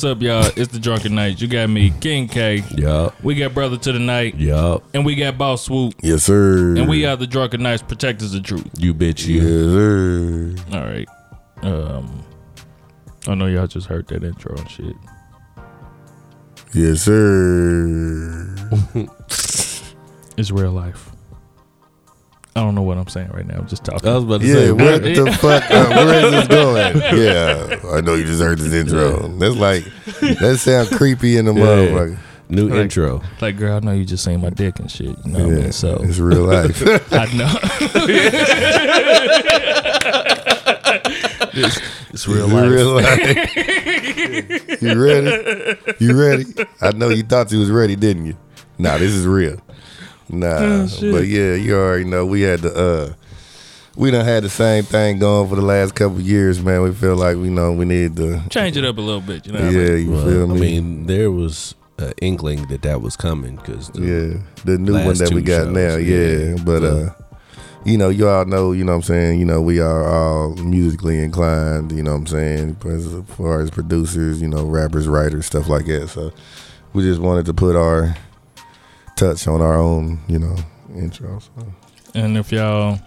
What's up, y'all? It's the Drunken Knights. You got me, King K. Yup. We got Brother to the Night. Yup. And we got Boss Swoop. Yes, sir. And we are the Drunken Knights, protectors of truth. You bitch you. Yes, sir. All right. Um, I know y'all just heard that intro and shit. Yes, sir. It's real life. I don't know what I'm saying right now. I'm just talking. I was about to Yeah, say, what what? the fuck? Uh, where is this going? Yeah, I know you just heard this intro. That's like that sounds creepy in the motherfucker. New Like- intro. like, girl, I know you just seen my dick and shit. You know what I mean? So it's real life. I know. it's, it's real It's life. real life. you ready? You ready? I know you thought you was ready, didn't you? Nah, this is real. Nah, Oh, but yeah, you already know we had the uh, we done had the same thing going for the last couple of years, man. We feel like we know we need to. Change it up a little bit. You know Yeah, I mean? you Well, feel me? I mean, there was an inkling that that was coming because yeah, the new one that we got shows, now. Yeah, yeah. but Yeah. uh, you know, you all know, you know what I'm saying. You know, we are all musically inclined. You know what I'm saying, as far as producers, you know, rappers, writers, stuff like that. So we just wanted to put our touch on our own, you know, intro. So. And if y'all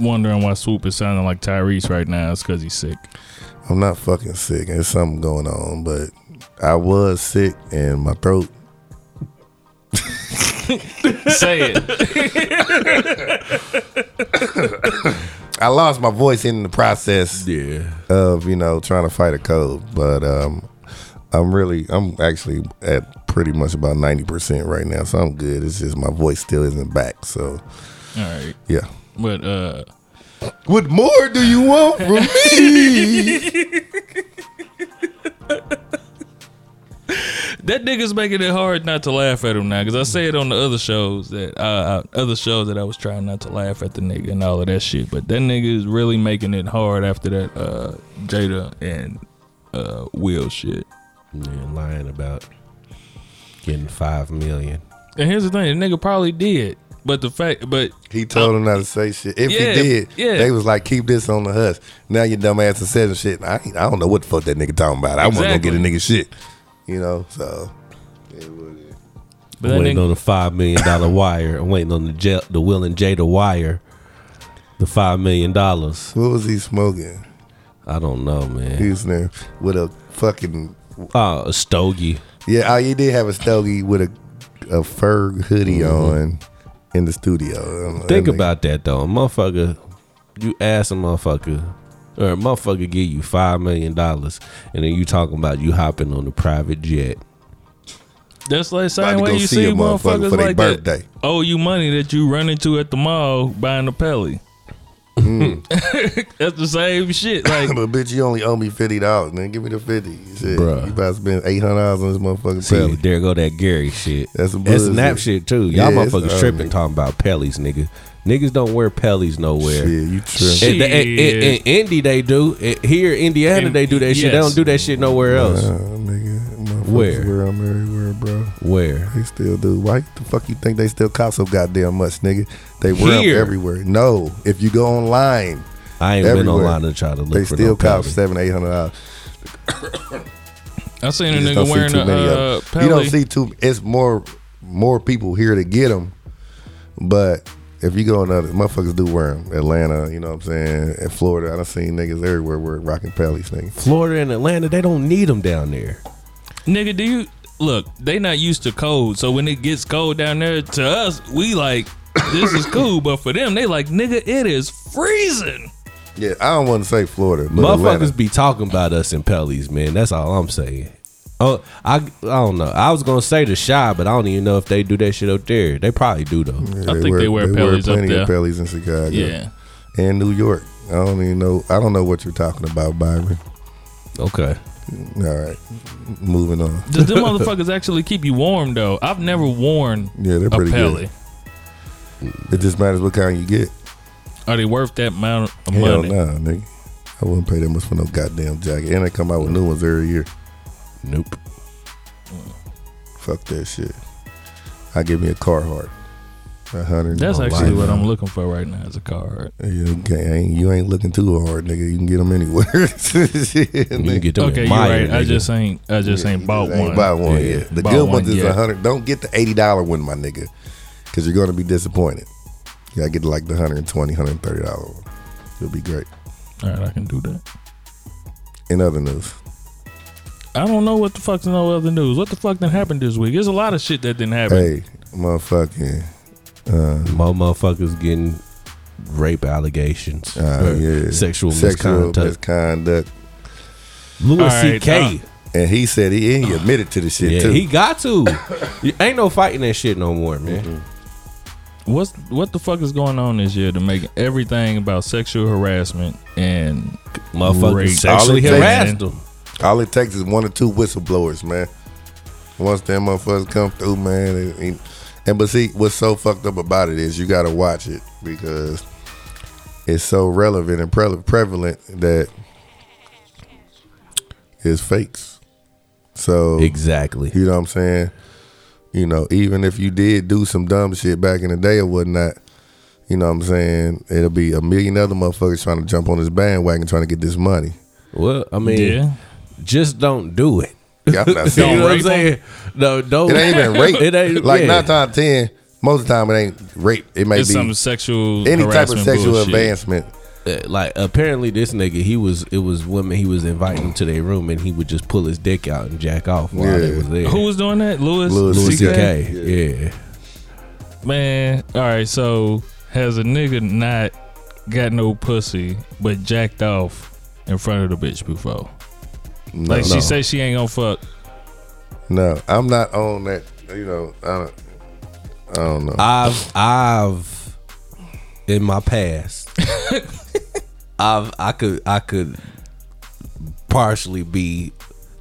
wondering why Swoop is sounding like Tyrese right now, it's because he's sick. I'm not fucking sick. There's something going on, but I was sick and my throat. Say it. I lost my voice in the process yeah, of you know trying to fight a cold, but um, I'm really I'm actually at pretty much about ninety percent right now, so I'm good. It's just my voice still isn't back. So All right. yeah. But uh What more do you want from me? that nigga's making it hard not to laugh at him now. Cause I say it on the other shows that uh other shows that I was trying not to laugh at the nigga and all of that shit. But that nigga is really making it hard after that uh Jada and uh Will shit. yeah, lying about getting five million. And here's the thing, the nigga probably did. But the fact but He told him not to say shit. If Yeah, he did, yeah. they was like, keep this on the hush. Now your dumb ass and said some shit. I, I don't know what the fuck that nigga talking about. I wasn't gonna get a nigga shit. You know, so. it was- but that waiting nigga, on the five million dollar wire. I'm waiting on the J- the Will and Jada wire. The five million dollars. What was he smoking? I don't know, He man. was there with a fucking Oh, a stogie. Yeah. Oh, he did have a stogie with a a fur hoodie on in the studio. I don't know, Mm-hmm. Think that about that though, motherfucker. You ask a motherfucker, or a motherfucker give you five million dollars, and then you talking about you hopping on a private jet. that's like about same way you see see a motherfucker motherfuckers for their like that birthday. owe you money that you run into at the mall buying a pelly. That's the same shit. Like but bitch, you only owe me fifty dollars, man. Give me the fifty. You said Bruh. you about to spend eight hundred dollars on this motherfucking See, pellet. there go that Gary shit. That's some That's bullshit. snap shit too. Y'all Yeah, it's motherfuckers ugly. tripping talking about pellies, nigga. Niggas don't wear pellies nowhere. Shit, you tripping? In, in- in- in Indy, they do. In- Here, in Indiana, In- they do that shit. They yes. don't do that shit nowhere else. Uh, nigga, motherfuckers Where? wear them everywhere, bro. Where? They still do. Why the fuck you think they still cost so goddamn much, nigga? They wear Here. them everywhere. No, if you go online, I ain't been Everywhere. online to try to look they for still no cost pelly. seven, eight hundred dollars. I seen a You nigga wearing too a many uh, of them. You don't see too. It's more more people here to get them, but if you go in other motherfuckers do wear them. Atlanta, you know what I'm saying? In Florida, I done seen niggas everywhere wear rocking pellies, nigga. Florida and Atlanta, they don't need them down there. Nigga, do you look? They not used to cold, so when it gets cold down there, to us, we like this is cool, but for them, they like nigga, it is freezing. Yeah, I don't want to say Florida, but Motherfuckers Atlanta. be talking about us in pellies, man. That's all I'm saying. Oh, I I don't know. I was gonna say the shy, but I don't even know if they do that shit up there. They probably do though. Yeah, I think they wear pellies up plenty of there. pellies in Chicago. Yeah, and New York. I don't even know. I don't know what you're talking about, Byron. Okay. All right, moving on. does them motherfuckers actually keep you warm though? I've never worn Yeah, they're pretty good. It just matters what kind you get. Are they worth that amount of Hell money? nah, nigga. I wouldn't pay that much for no goddamn jacket. And they come out with new ones every year. Nope. Fuck that shit. I give me a Carhartt. A hundred. That's actually life. what I'm looking for right now as a car. You, ain't, you ain't looking too hard, nigga. You can get them anywhere. Shit, You can nigga. get them Okay, in you're Meijer, right. I just ain't. I just ain't bought Ain't one. Bought one, Yeah. yeah. The Bought good one ones is yet. a hundred. Don't get the eighty dollar one, my nigga, because you're gonna be disappointed. You gotta get like the 120 130 dollar one. It'll be great. All right, I can do that. In other news, I don't know what the fuck's no other news. What the fuck didn't happen this week? There's a lot of shit that didn't happen. hey, motherfucking, uh, More motherfuckers getting rape allegations, uh, yeah, sexual, sexual misconduct. misconduct. Louis All right, C.K. And he said he, he admitted to the shit yeah, too. he got to. You- ain't no fighting that shit no more, man. What's what the fuck is going on this year to make everything about sexual harassment and Motherfuckers Rape. sexually All it takes- harassed them. All it takes is one or two whistleblowers, man. Once them motherfuckers come through, man, it- it- and but see, what's so fucked up about it is you got to watch it because it's so relevant and pre- prevalent that it's fakes. So Exactly. you know what I'm saying? You know, even if you did do some dumb shit back in the day or whatnot, you know what I'm saying? It'll be a million other motherfuckers trying to jump on this bandwagon trying to get this money. Well, I mean, yeah. just don't do it. Yeah, I'm not you know what I'm saying? No, don't. It ain't even rape. It ain't like yeah. nine times ten, most of the time it ain't rape. It may It's be some sexual any type of sexual bullshit. advancement. Uh, like apparently this nigga he was it was women he was inviting to their room and he would just pull his dick out and jack off while they was there. Who was doing that? Louis. Louis Louis CK? C.K. Yeah. Man, all right. So has a nigga not got no pussy but jacked off in front of the bitch before? No, Like no, she say she ain't gonna fuck. no, I'm not on that. You know, I don't. I don't know. I've I've in my past I've I could I could partially be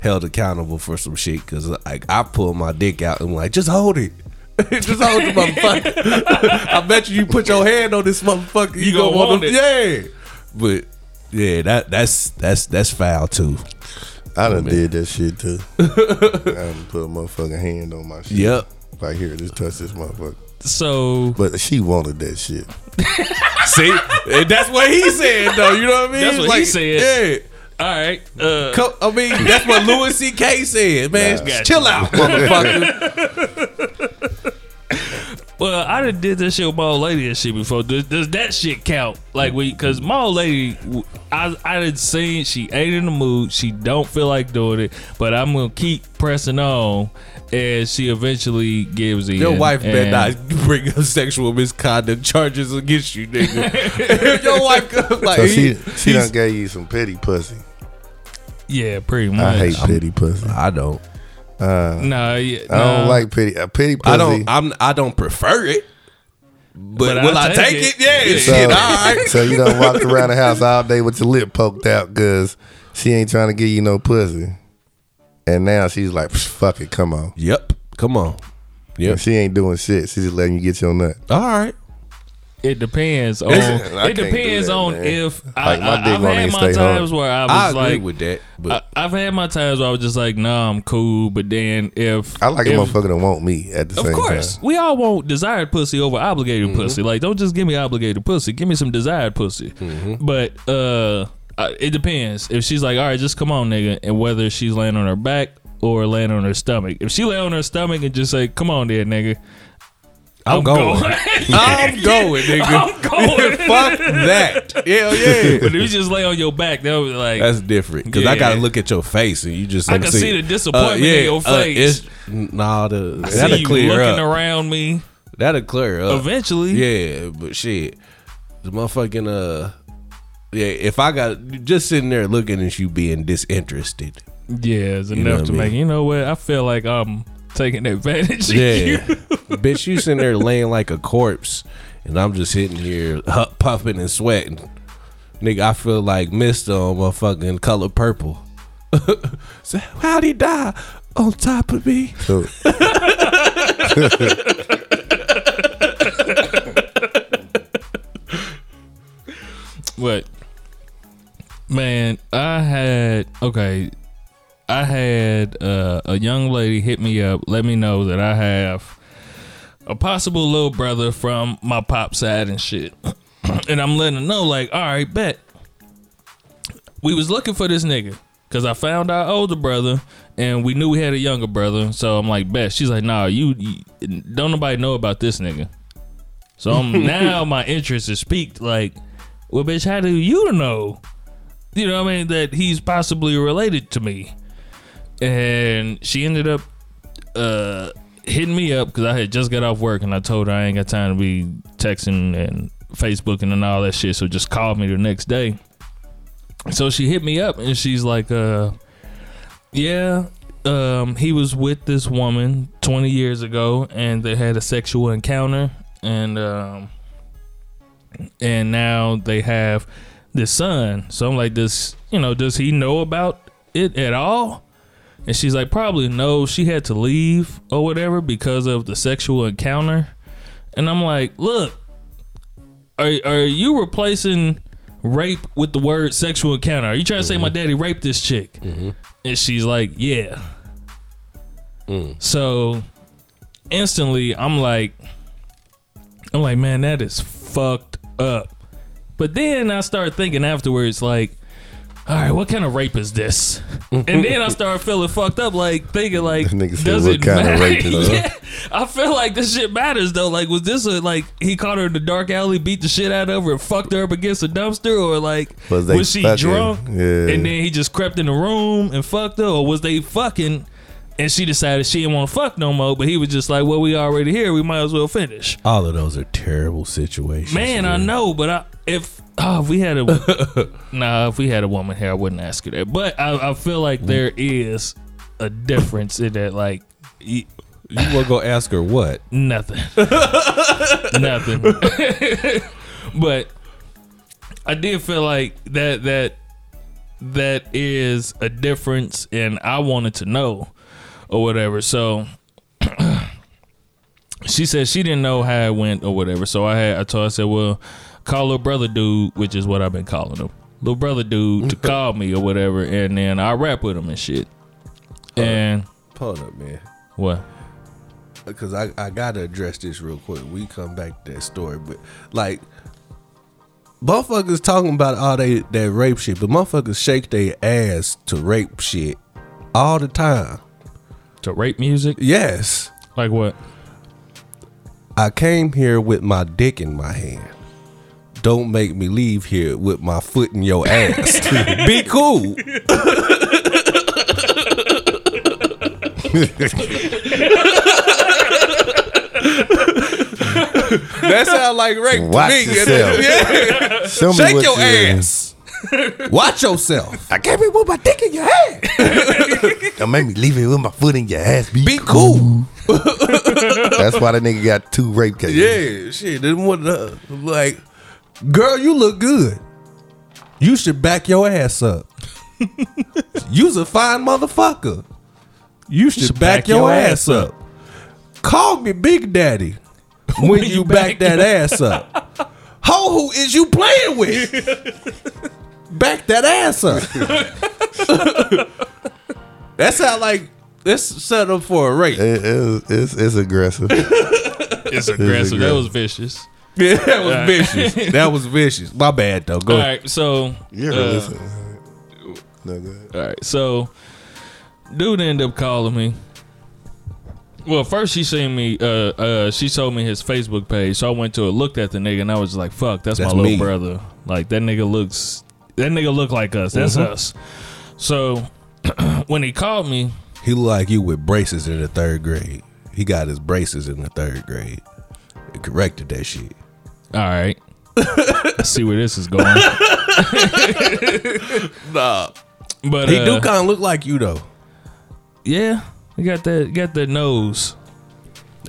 held accountable for some shit because like I pull my dick out and like just hold it. just hold the motherfucker. I bet you you put your hand on this motherfucker, you, You gonna gonna want want to, yeah. But yeah, that that's that's that's foul too. I done man. did that shit too. I done put a motherfucking hand on my shit. Yep. Like here, just touch this motherfucker. So But she wanted that shit. See, and that's what he said though. You know what I mean? That's what he said. Yeah. all right, uh, I mean, that's what Louis C.K. said, man. Nah. Gotcha. Chill out, motherfucker. well, I done did this shit with my old lady and shit before. Does, does that shit count? Like we, cause my old lady, I I did seen she ain't in the mood. She don't feel like doing it, but I'm gonna keep pressing on, and she eventually gives in. Your wife better and- not bring up sexual misconduct charges against you, nigga. If your wife uh, go- like So he- she she done gave you some petty pussy. Yeah, pretty much. I hate petty pussy. I don't. Uh, Nah, yeah, I don't like petty. A petty pussy. I don't. I'm. I don't prefer it. But, But will I I take it. it? Yeah, Yeah. shit. So, All right. so you done walked around the house all day with your lip poked out because she ain't trying to give you no pussy. And now she's like, fuck it, come on. Yep. Come on. Yep. And she ain't doing shit. She's just letting you get your nut. All right. It depends on. I it can't do depends that, on man. if I, Like, my I, dick I've won't had even my stay hard. times where I was I agree like, with that. But I, I've had my times where I was just like, nah, I'm cool. But then if I like a if, motherfucker that want me at the same time. Of same course, time. we all want desired pussy over obligated Mm-hmm. pussy. Like, don't just give me obligated pussy. Give me some desired pussy. Mm-hmm. But uh, I- it depends. If she's like, all right, just come on, nigga, and whether she's laying on her back or laying on her stomach. If she lay on her stomach and just say, come on, there, nigga. I'm, going. going. I'm going, nigga. I'm going. Fuck that. Hell yeah. But if you just lay on your back, that was like That's different because I gotta look at your face and you just. I can see the disappointment in your face. it's, nah, the, I that'll you clear looking up. around me. That'll clear up. Eventually, Yeah, but shit, the motherfucking uh, yeah. If I got just sitting there looking at you being disinterested, yeah, it's enough to I make you know what I feel like I'm taking advantage. of yeah, you. Bitch, you sitting there laying like a corpse, and I'm just sitting here hu- puffing and sweating. Nigga, I feel like Mister on motherfucking color purple. so how'd he die on top of me? So, What? Man, I had okay. I had uh, a young lady hit me up, let me know that I have a possible little brother from my pop side and shit. and I'm letting her know, like, all right, bet. We was looking for this nigga because I found our older brother and we knew we had a younger brother. So I'm like, bet. She's like, nah, you, you don't nobody know about this nigga. So I'm, now my interest is peaked. Like, well, bitch, how do you know? You know what I mean? That he's possibly related to me. And she ended up uh, hitting me up because I had just got off work and I told her I ain't got time to be texting and Facebooking and all that shit. So just called me the next day. So she hit me up and she's like, uh, yeah, um, he was with this woman 20 years ago and they had a sexual encounter and um, and now they have this son. So I'm like, does you know, does he know about it at all? And she's like, probably no. She had to leave or whatever because of the sexual encounter. And I'm like, look, are are you replacing rape with the word sexual encounter? Are you trying to say my mm-hmm. daddy raped this chick? Mm-hmm. And she's like, yeah. Mm. So instantly, I'm like, I'm like, man, that is fucked up. But then I start thinking afterwards, like, all right, what kind of rape is this? and then I started feeling fucked up, like thinking, like, This nigga said, does it kind of matter? rape is yeah, I feel like this shit matters though. Like, was this a like he caught her in the dark alley, beat the shit out of her, and fucked her up against a dumpster, or like Was was, she fucking? drunk Yeah. and then he just crept in the room and fucked her, or was they fucking? And she decided she didn't want to fuck no more, but he was just like, "Well, we already here. We might as well finish." All of those are terrible situations. Man, I know, but I, if oh, if we had a nah, if we had a woman here, I wouldn't ask her that. But I, I feel like mm. there is a difference in that, like You want to go ask her what? nothing, nothing. but I did feel like that that that is a difference, and I wanted to know or whatever. So she said she didn't know how it went or whatever. So I had I told her I said, well, call little brother dude, which is what I've been calling him, little brother dude, to call me or whatever, and then I rap with him and shit. And Hold up, man. what? Because I, I got to address this real quick. We come back to that story. But, like, motherfuckers talking about all they, that rape shit, but motherfuckers shake their ass to rape shit all the time. To rape music? Yes. Like what? I came here with my dick in my hand. Don't make me leave here with my foot in your ass. Be cool. that sounds like rape Watch to me. yourself. Yeah. Show me Shake what your you- ass. Watch yourself. I can't here with my dick in your hand. Don't make me leave it with my foot in your ass. Be, Be cool. That's why that nigga got two rape cases. Yeah, shit. Then what? The, like, girl, you look good. You should back your ass up. You's a fine motherfucker. You should, back, your, ass up. Call me Big Daddy when, you, back, that ass up. Ho, who is you playing with? Back that ass up. that sound like it's set up for a rape. It, it's, it's, it's aggressive. It's aggressive. That was vicious. Yeah, that was vicious. That was vicious. My bad though. Go All ahead. right, so You ever uh, listen? No, go ahead. All right, so dude ended up calling me. Well, first she seen me. Uh, uh, she told me his Facebook page, so I went to it, looked at the nigga, and I was like, "Fuck, that's, That's my little me. brother. Like that nigga looks, that nigga look like us. That's Mm-hmm. us." So when he called me, He look like you with braces in the third grade. He got his braces in the third grade. He corrected that shit. all right, let's see where this is going. Nah. But He uh, do kind of look like you though. yeah, he got that, got that nose.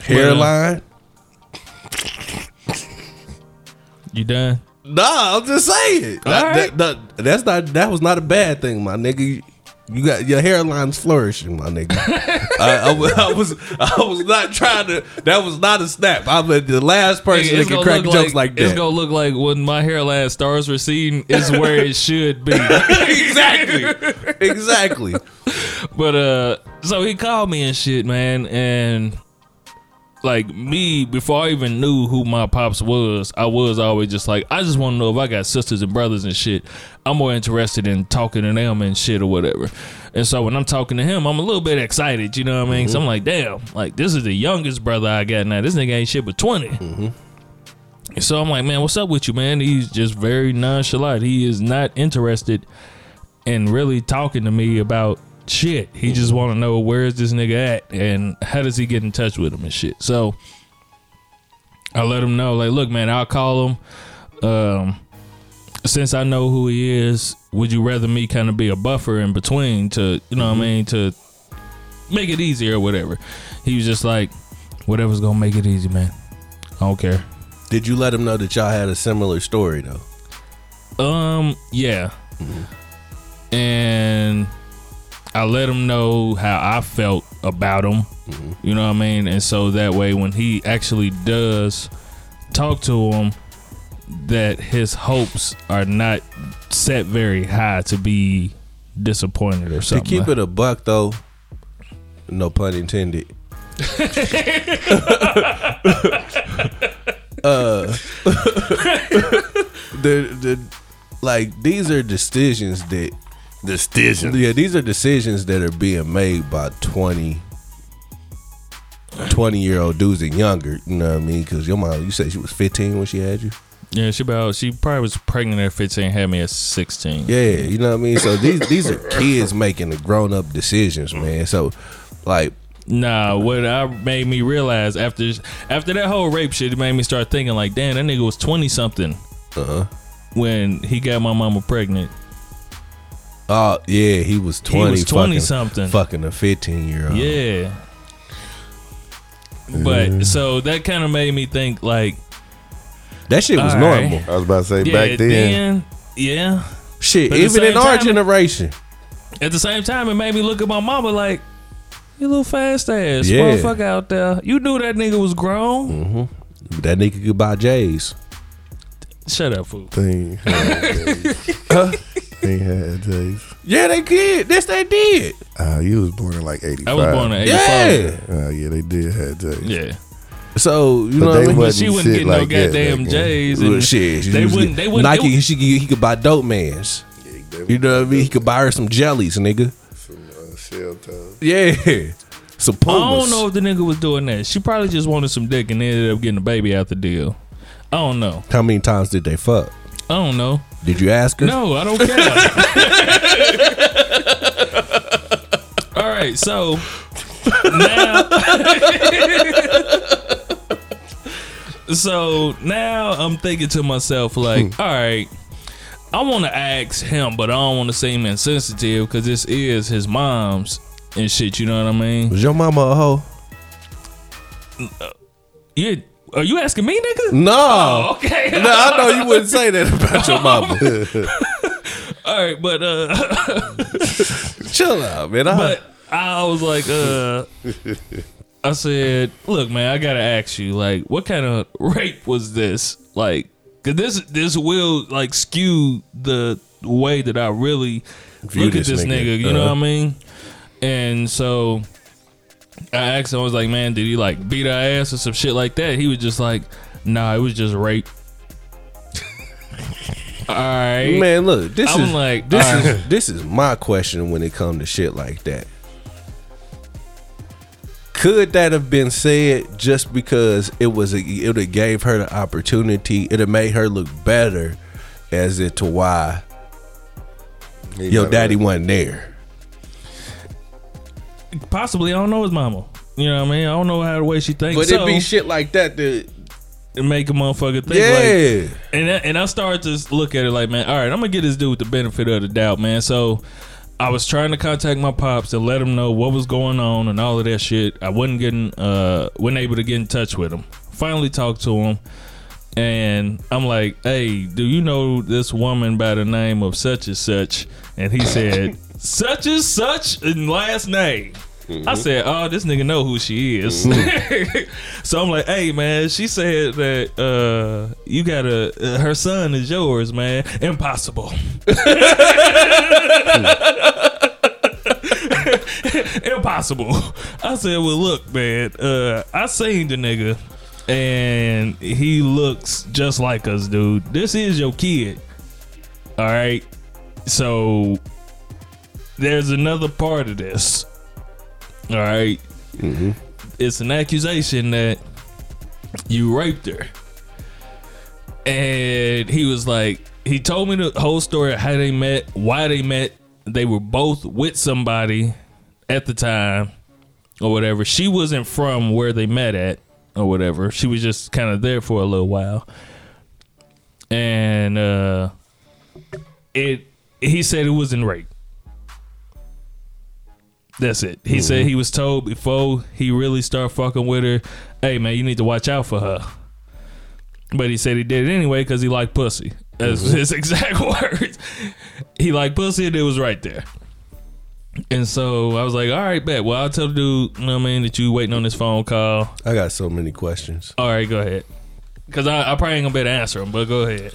Hairline. You done? Nah, I'm just saying. That, right. that- that- that's not that was not a bad thing, my nigga. You, got your hairline's flourishing, my nigga. I, I was- I was I was not trying to. That was not a snap. I'm the last person that It's can crack jokes like, It's that. It's gonna look like when my hairline starts receding is where it should be. exactly, exactly. But uh, so he called me and shit, man, and like me before I even knew who my pops was, I was always just like, I just want to know if I got sisters and brothers and shit. I'm more interested in talking to them and shit or whatever. And so when I'm talking to him, I'm a little bit excited. You know what I mean? So I'm like, damn, like this is the youngest brother I got now. This nigga ain't shit but 20. Mm-hmm. and So I'm like, man, what's up with you, man? He's just very nonchalant. He is not interested in really talking to me about shit. He just want to know where is this nigga at and how does he get in touch with him and shit. So I let him know, like, look, man, I'll call him. Um, since I know who he is, would you rather me kind of be a buffer in between to, you know what I mean, to make it easier or whatever? He was just like, whatever's gonna make it easy, man. I don't care. Did you let him know that y'all had a similar story though? Um, yeah. And I let him know how I felt about him. You know what I mean? And so that way when he actually does talk to him that his hopes are not set very high to be disappointed or something. To keep it a buck though, no pun intended. uh, the the like these are decisions that Decision. yeah these are decisions that are being made by 20 20 year old dudes and younger you know what i mean because your mom you said she was 15 when she had you yeah, she about she probably was pregnant at 15, had me at 16. Yeah, you know what I mean. So these these are kids making the grown up decisions, man. So like Nah, what I made me realize after after that whole rape shit, it made me start thinking like, damn, that nigga was twenty something uh when he got my mama pregnant. Oh yeah, he was twenty. was 20 fucking, something. fucking a fifteen year old. Yeah. But so that kind of made me think like, that shit was All right. normal. I was about to say yeah, back then. then, yeah. Shit, But even in our time- generation. At the same time, it made me look at my mama like, you little fast ass Yeah. motherfucker out there. You knew that nigga was grown. Mm-hmm. That nigga could buy J's. Shut up, fool. Thing. Ain't had J's. Yeah, they did. This they did. Uh, you was born in like eighty I was born in Yeah. '85. Uh, yeah, they did have J's. Yeah. So you But know what I mean. But wasn't she wouldn't shit get no like that goddamn back then. J's. Well, And shit, they was wouldn't. They wouldn't. Nike. they- she could, he could buy dope mans. You know what I mean? He could buy her some jellies, nigga. Some uh, shell toes. Yeah, some I pumas. don't know if the nigga was doing that. She probably just wanted some dick and ended up getting a baby out the deal. I don't know. How many times did they fuck? I don't know. Did you ask her? No, I don't care. All right, so now, so now I'm thinking to myself, like, hmm. all right, I want to ask him, but I don't want to seem insensitive because this is his mom's and shit. You know what I mean? Was your mama a hoe? You are you asking me, nigga? No. Oh, okay. No, I know you wouldn't say that about your mama. All right, but uh. Chill out, man. I, But I was like, uh, I said, look, man, I gotta ask you, like, what kind of rape was this? Like, cause this this will like skew the way that I really View look at this nigga. nigga. You know Uh-huh. what I mean? And so I asked him, I was like, man, did he like beat her ass or some shit like that? He was just like, nah, it was just rape. All right, man, look, this I'm is like, this all right. is this is my question when it comes to shit like that. Could that have been said just because it was a it would have gave her the opportunity, it have made her look better as it to why He your daddy wasn't there. Possibly I don't know his mama. You know what I mean? I don't know how the way she thinks. But so, it be shit like that that make a motherfucker think like Yeah. and I, and I started to look at it like, man, all right, I'm gonna get this dude the benefit of the doubt, man. So I was trying to contact my pops to let him know what was going on and all of that shit. I wasn't getting uh wasn't able to get in touch with him. Finally talked to him and I'm like, hey, do you know this woman by the name of such and such? And he said, such and such and last name. I said, "Oh, this nigga know who she is." so I'm like, "Hey, man," she said that uh, you got a uh, her son is yours, man. Impossible. Impossible. I said, well, look, man, uh, I seen the nigga, and he looks just like us, dude. This is your kid. All right. So there's another part of this. All right? It's an accusation that you raped her. And he was like, he told me the whole story of how they met, why they met. They were both with somebody at the time or whatever. She wasn't from where they met at or whatever. She was just kind of there for a little while. And uh it he said it wasn't rape. That's it. He said mm-hmm. he was told before he really started fucking with her, hey man, you need to watch out for her. But he said he did it anyway because he liked pussy. That's mm-hmm. his exact words. He liked pussy and it was right there. And so I was like, all right, bet. Well, I'll tell the dude, you know what I mean, that you waiting on this phone call. I got so many questions. All right, go ahead. Because I, I probably ain't going to be able to answer them, but go ahead.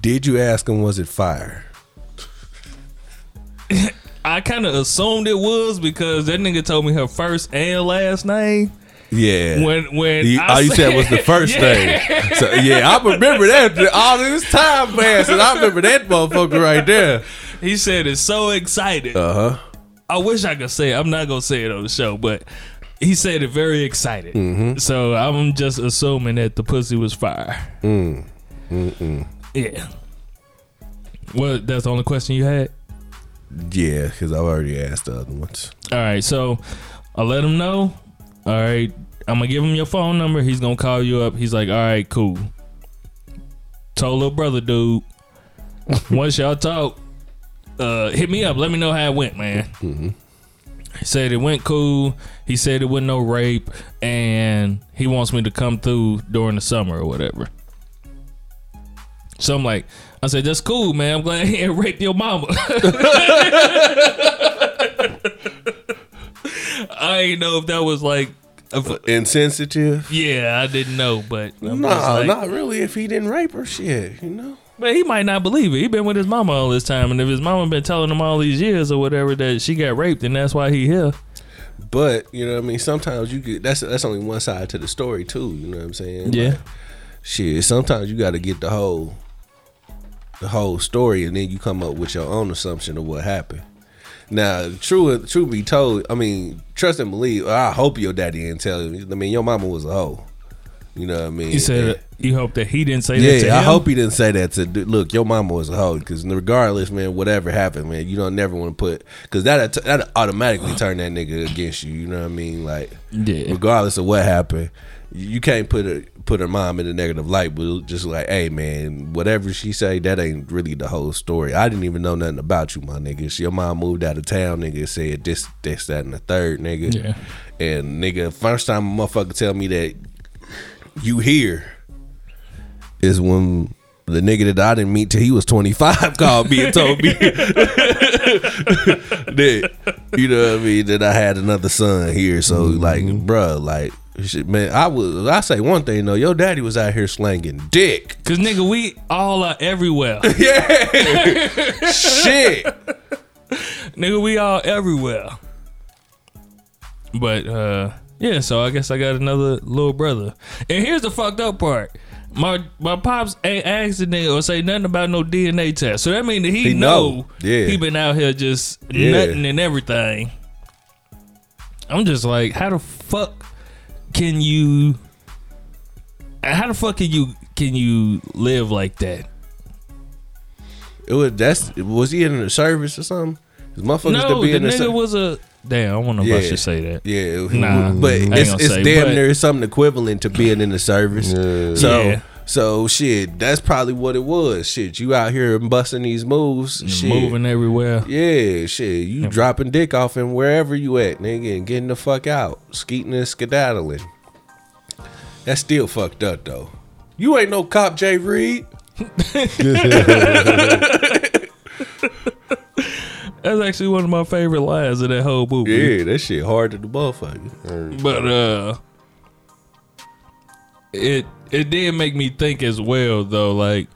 Did you ask him was it fire? I kind of assumed it was because that nigga told me her first and last name. Yeah. When when You, I all you said was the first Yeah. thing. So yeah, I remember that. All this time passed, and I remember that motherfucker right there. He said it's so excited. Uh huh. I wish I could say it. I'm not gonna say it on the show, but he said it very excited. Mm-hmm. So I'm just assuming that the pussy was fire. Mm. Yeah. Well, that's the only question you had. Yeah, because I've already asked the other ones. All right, so I let him know. All right, I'm gonna give him your phone number. He's gonna call you up. He's like, all right, cool. Told little brother, dude. once y'all talk, uh, hit me up. Let me know how it went, man. He said it went cool. He said it wasn't no rape, and he wants me to come through during the summer or whatever. So I'm like, I said, that's cool, man. I'm glad he ain't raped your mama. I ain't know if that was like, Insensitive? yeah, I didn't know, but I'm No, like- not really. If he didn't rape her, shit, you know. But he might not believe it. He been with his mama all this time, and if his mama been telling him all these years or whatever that she got raped, and that's why he here. But you know, what I mean, sometimes you get that's that's only one side to the story too. You know what I'm saying? Yeah. Like, shit. Sometimes you got to get the whole the whole story, and then you come up with your own assumption of what happened. Now, true, true be told, I mean, trust and believe. I hope your daddy didn't tell you. I mean, your mama was a hoe. You know what I mean? He said you hope that he didn't say Yeah, that to I hope he didn't say that to look. Your mama was a hoe because regardless, man, whatever happened, man, you don't never want to put because that that automatically turn that nigga against you. You know what I mean? Like, Yeah. regardless of what happened, you can't put her put her mom in a negative light. But just like, hey, man, whatever she say, that ain't really the whole story. I didn't even know nothing about you, my nigga. Your mom moved out of town, nigga. Said this, this, that, and the third, nigga. Yeah. And nigga, first time a motherfucker tell me that you here is when the nigga that I didn't meet till he was 25 called me and told me that, you know what I mean, that I had another son here. So, like, bruh, like, shit, man, I was, I say one thing though, your daddy was out here slanging dick. Cause nigga, we all are everywhere. Yeah. Shit. nigga, we all everywhere. But uh yeah, so I guess I got another little brother. And here's the fucked up part. My my pops ain't asked the nigga or say nothing about no DNA test. So that means that he, He know, know. Yeah. he been out here just Yeah. nutting and everything. I'm just like, how the fuck can you how the fuck can you can you live like that? It was, that's, was he in the service or something? 'Cause motherfuckers No, that be the in the nigga ser- was a damn. I don't know if I Yeah. should say that. Yeah, Nah, but it's, it's say, damn but- near something equivalent to being in the service. Yeah. So, Yeah. So shit, that's probably what it was. Shit, you out here busting these moves, shit. Moving everywhere. Yeah, shit, you dropping dick off and wherever you at, nigga, and getting the fuck out, skeeting and skedaddling. That's still fucked up though. You ain't no cop, Jay Reed. That's actually one of my favorite lines of that whole movie. Yeah, that shit hard to the motherfucker. But uh it it did make me think as well though, like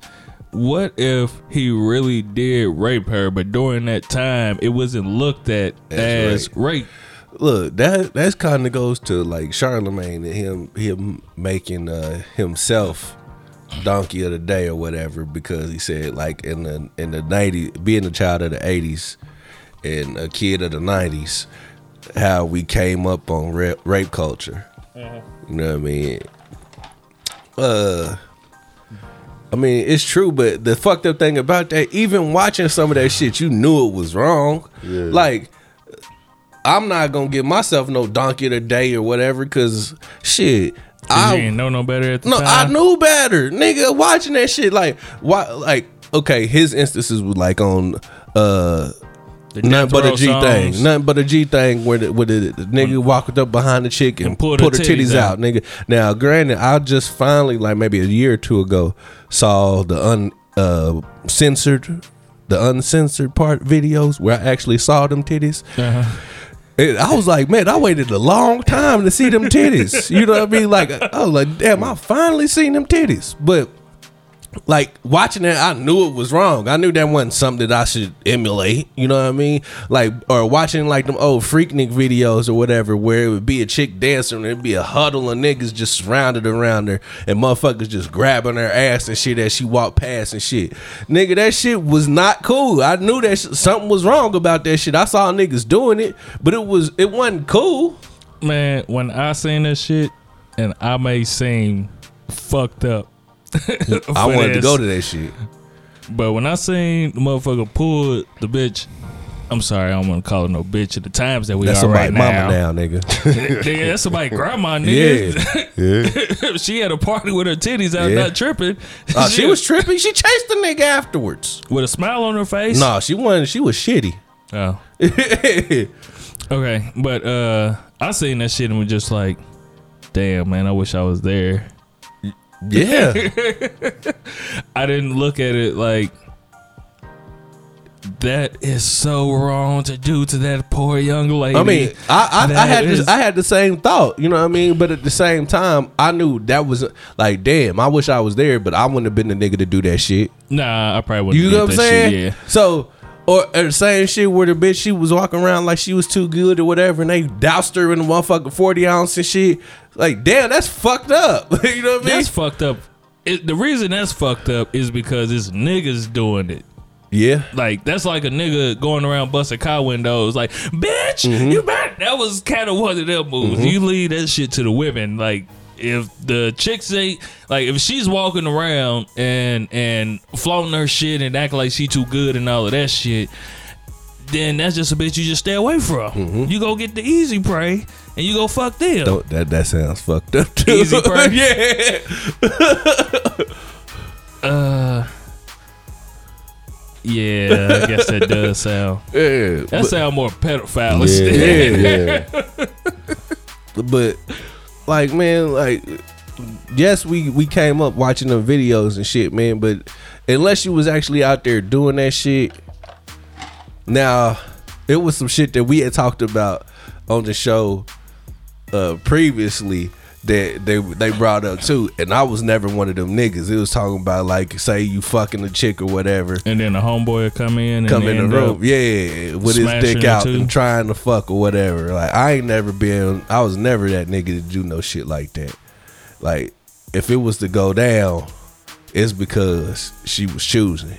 what if he really did rape her, but during that time it wasn't looked at That's as rape? Look, that that's kind of goes to like Charlemagne and him him making uh, himself donkey of the day or whatever because he said like in the in the 90s being a child of the 80s and a kid of the 90s how we came up on rape, rape culture. You know what i mean uh I mean, it's true, but the fucked up thing about that, even watching some of that shit, you knew it was wrong. Yeah. Like, I'm not gonna give myself no donkey today or whatever, cause shit, 'Cause I you didn't know no better at the no, I knew better, nigga. Watching that shit, like, why? Like, okay, his instances was like on uh The nothing but a G thing, nothing but a G thing, where the, where the, the nigga walked up behind the chick and, And pulled pulled her titties, titties out. out. nigga. Now, granted, I just finally, like maybe a year or two ago, saw the un uh censored, the uncensored part videos where I actually saw them titties. Uh-huh. I was like, man, I waited a long time to see them titties. You know what I mean? Like, I was like, damn, I finally seen them titties. But like watching it, I knew it was wrong. I knew that wasn't something that I should emulate. You know what I mean? Like, or watching like them old Freaknik videos or whatever, where it would be a chick dancing and it'd be a huddle of niggas just surrounded around her and motherfuckers just grabbing her ass and shit as she walked past and shit. Nigga, that shit was not cool. I knew that sh- something was wrong about that shit. I saw niggas doing it, but it was it wasn't cool. Man, when I seen that shit, and I may seem fucked up. I wanted to go to that shit. But when I seen the motherfucker pull the bitch, I'm sorry, I don't want to call her no bitch at the times that we That's are somebody right mama now. now, nigga. Nigga, that's somebody grandma, nigga. Yeah. she had a party with her titties out, Yeah. not tripping. Uh, she was tripping. She chased the nigga afterwards. with a smile on her face. No, she wasn't. She was shitty. Oh, okay. But uh I seen that shit and was just like, damn, man, I wish I was there. Yeah. I didn't look at it like that is so wrong to do to that poor young lady. I mean, I I, I had is- this, I had the same thought. You know what I mean? But at the same time, I knew that was like, damn. I wish I was there, but I wouldn't have been the nigga to do that shit. nah, I probably wouldn't. You know what I'm saying? Shit, yeah. So. Or, or the same shit where the bitch she was walking around like she was too good or whatever, and they doused her in the motherfucking forty ounce and shit. Like, damn, that's fucked up. you know what I mean? That's fucked up. It, the reason that's fucked up is because it's niggas doing it. yeah. Like that's like a nigga going around busting car windows. Like, bitch, Mm-hmm. you better. That was kind of one of them moves. You leave that shit to the women. Like, if the chicks ain't like, if she's walking around and and flaunting her shit and acting like she too good and all of that shit, then that's just a bitch you just stay away from. You go get the easy prey and you go fuck them. Mm-hmm. Don't, that that sounds fucked up too. Easy prey. yeah. Uh. Yeah, I guess that does sound. Yeah. That but- sound more pedophile. Yeah. yeah. but like man like yes we we came up watching the videos and shit man but unless you was actually out there doing that shit now it was some shit that we had talked about on the show uh previously that they they brought up too and i was never one of them niggas it was talking about like say you fucking a chick or whatever And then the homeboy come in and come in the room, yeah, with his dick out and trying to fuck or whatever. Like I ain't never been, I was never that nigga to do no shit like that. Like if it was to go down, it's because she was choosing.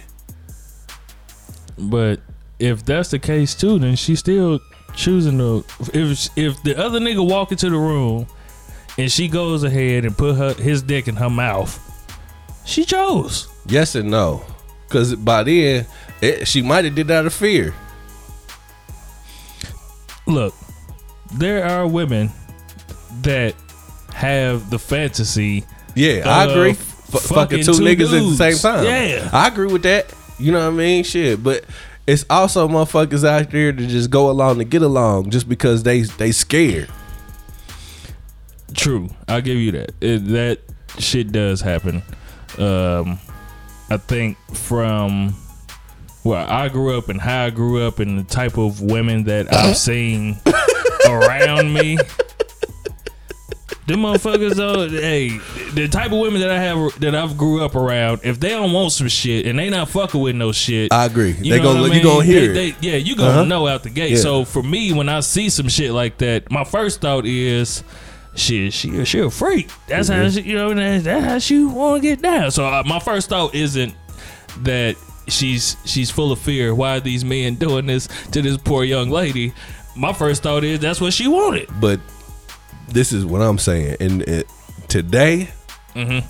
But if that's the case too, then she's still choosing to. If if the other nigga walk into the room and she goes ahead and put her his dick in her mouth, she chose. Yes and no, because by then it, she might have did that out of fear. Look, there are women that have the fantasy. Yeah, I agree. f- fucking fucking two two niggas at the same time. Yeah. I agree with that. You know what I mean? Shit, but it's also motherfuckers out there to just go along to get along just because they they scared. True, I'll give you that. It, that shit does happen. Um, I think from well, I grew up and how I grew up and the type of women that I've seen around me. Them motherfuckers, though, hey, the type of women that I have that I've grew up around, if they don't want some shit and they not fucking with no shit, I agree. you They gonna- I you mean? gonna hear They- it. they- yeah, you gonna Uh-huh. know out the gate. Yeah. So for me, when I see some shit like that, my first thought is, shit, she she a freak. That's how Mm-hmm. she, you know that's, that's how she want to get down. So uh, my first thought isn't that she's she's full of fear. Why are these men doing this to this poor young lady? My first thought is that's what she wanted. But this is what I'm saying. And it, today, Mm-hmm.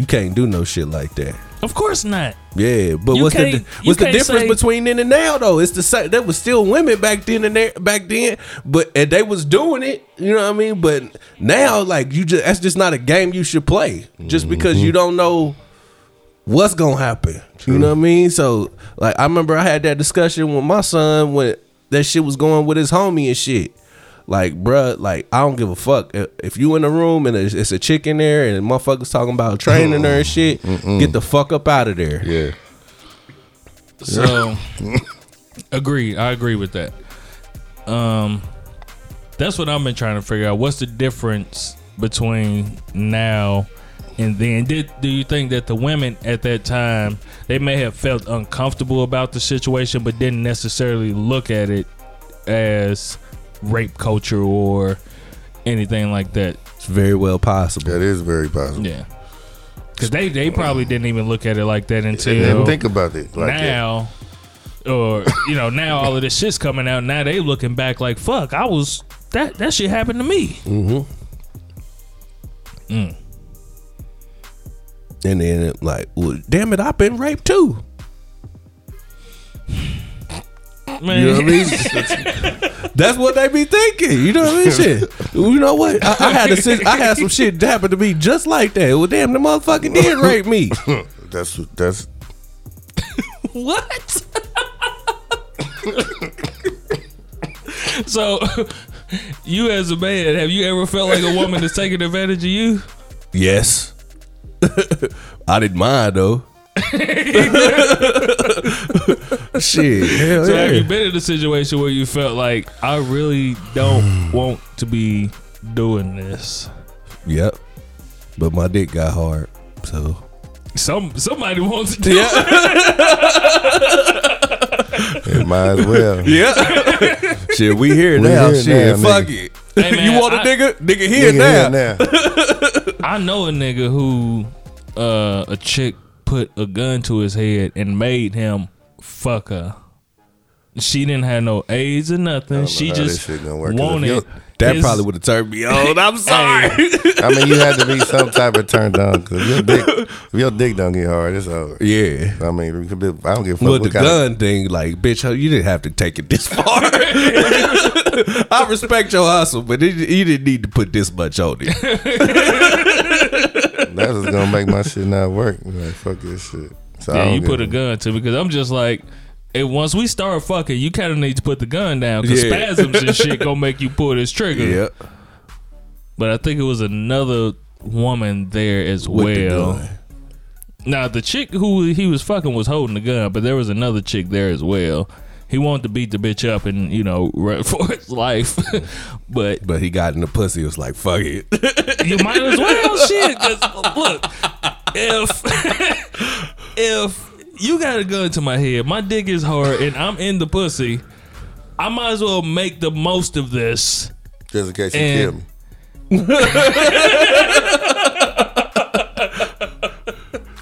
you can't do no shit like that. Of course not. Yeah, but You what's the can't- di- you what's the difference say- between then and now though? It's the same. There was still women back then and there back then, but and they was doing it. You know what I mean? But now, like you just that's just not a game you should play just because Mm-hmm. you don't know what's gonna happen. You know what I mean? So like I remember I had that discussion with my son when that shit was going with his homie and shit. Like, bruh, like I don't give a fuck if, if you in the room and it's, it's a chick in there and motherfuckers talking about training her and shit. Get the fuck up out of there. Yeah. So agree. I agree with that. Um that's what I've been trying to figure out. What's the difference between now and then? Did do you think that the women at that time they may have felt uncomfortable about the situation but didn't necessarily look at it as rape culture or anything like that? It's very well possible. That is very possible. Yeah. Cuz they they probably didn't even look at it like that And until then think about it like that. now or you know now all of this shit's coming out now they looking back like fuck i was that that shit happened to me Mm-hmm. And then like, well, damn it, I've been raped too. Man You know what I mean? That's what they be thinking. You know what I mean? Shit. You know what? I, I had a, sit- I had some shit happen to me just like that. Well, damn, the motherfucker did rape me. That's that's what so you as a man have you ever felt like a woman is taking advantage of you Yes. I didn't mind though. shit. Hell so have you been in a situation where you felt like i really don't want to be doing this Yep. But my dick got hard. So some somebody wants to do Yeah. it might as well. Yeah. shit, we here We now. here shit, now, fuck nigga. it. Hey, man, you want a I- nigga? Nigga here Nigga now. here now. I know a nigga who uh, a chick put a gun to his head and made him fuck her. She didn't have no AIDS or nothing. She just this shit gonna work, 'cause if wanted. That his- probably would have turned me on. I'm sorry. I mean, you had to be some type of turned on because your dick, if your dick don't get hard, it's over. yeah. I mean, it could be, I don't give a fuck. With what the kind of- gun thing, like, bitch, you didn't have to take it this far. I respect your hustle, but it, you didn't need to put this much on it. That's just gonna make my shit not work. Like fuck this shit. So Yeah, you put a gun to me because I'm just like. And once we start fucking, you kind of need to put the gun down because Yeah. spasms and shit gonna make you pull this trigger. yeah. But I think it was another woman there as With the well. gun. Now the chick who he was fucking was holding the gun, but there was another chick there as well. He wanted to beat the bitch up and you know run for his life, but But he got in the pussy. Was like, fuck it. you might as well shit. Cause look, if if you got a gun to my head, my dick is hard, and I'm in the pussy, I might as well make the most of this. just in case you kill me.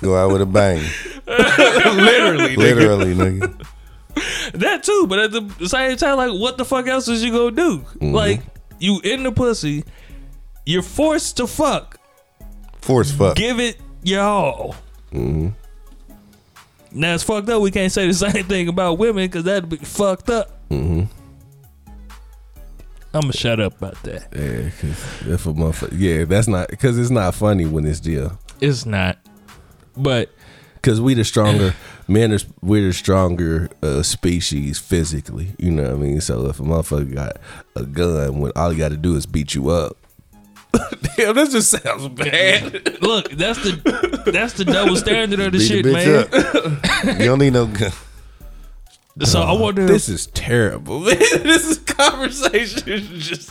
Go out with a bang, Literally. literally, nigga. That too, but at the same time, like, what the fuck else is you gonna do? Mm-hmm. Like, you in the pussy, you're forced to fuck. Force fuck. Give it your all. Mm-hmm. Now it's fucked up. We can't say the same thing about women because that'd be fucked up. I'm gonna shut up about that. Yeah, cause if a motherfucker, yeah, that's not because it's not funny when it's deal. It's not, but Because we the stronger men are we're the stronger uh, species physically. You know what I mean? So if a motherfucker got a gun, when all you got to do is beat you up. Damn, that just sounds bad. look, that's the that's the double standard of the Beat shit, the man. bitch up. you don't need no gun. So I wonder. This is terrible, man. This is conversation. Just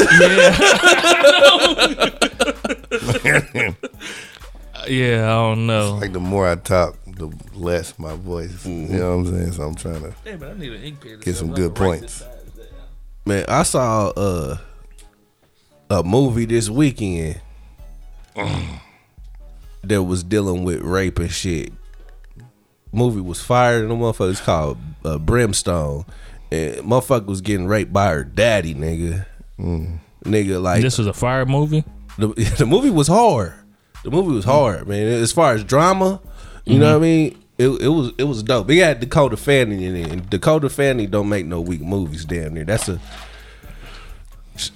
Yeah, I don't know. Like the more I talk, the less my voice. You know what I'm saying? So I'm trying to Hey, man, I need an ink pen. get some good points. Man, I saw uh, a movie this weekend that was dealing with rape and shit. Movie was fired and the motherfucker called uh, Brimstone. And motherfucker was getting raped by her daddy, nigga. Nigga, like This was a fire movie. the, the movie was hard. The movie was hard, man. As far as drama, you know what I mean. It, it was it was dope. It had Dakota Fanning in it, and Dakota Fanning don't make no weak movies. Damn near. That's a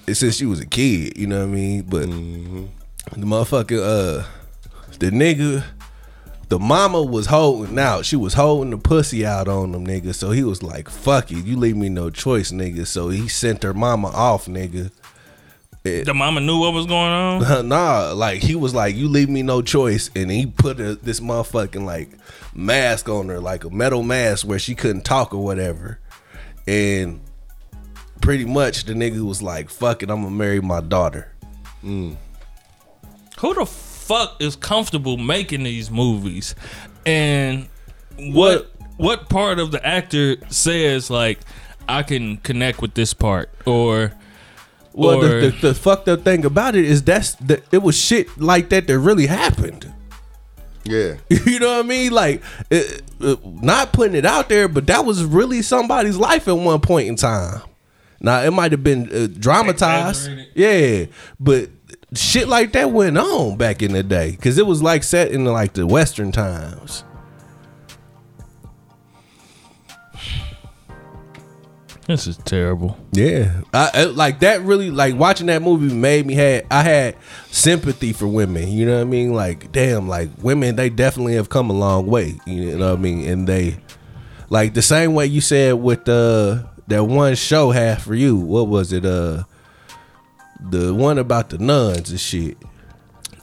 it's since she was a kid, you know what I mean. But the motherfucker, uh, the nigga, the mama was holding out. She was holding the pussy out on them, nigga. So he was like, "Fuck it, you leave me no choice, nigga." So he sent her mama off, nigga. The mama knew what was going on. nah, like he was like, "You leave me no choice," and he put a, this motherfucking like mask on her, like a metal mask where she couldn't talk or whatever, and pretty much the nigga was like, "Fuck it, I'm gonna marry my daughter." Mm. Who the fuck is comfortable making these movies? And what what part of the actor says like I can connect with this part or Well, or the, the, the fucked up thing about it is that's the, it was shit like that that really happened. Yeah. You know what I mean? Like, it, it- not putting it out there, but that was really somebody's life at one point in time. Now, it might have been uh, dramatized. Yeah, but shit like that went on back in the day because it was like set in like the Western times. This is terrible. Yeah, I, I- like that. Really, like watching that movie made me had. I had sympathy for women. You know what I mean? Like, damn, like women, they definitely have come a long way. You know what I mean? And they, like the same way you said with uh that one show half for you. What was it? Uh, the one about the nuns and shit.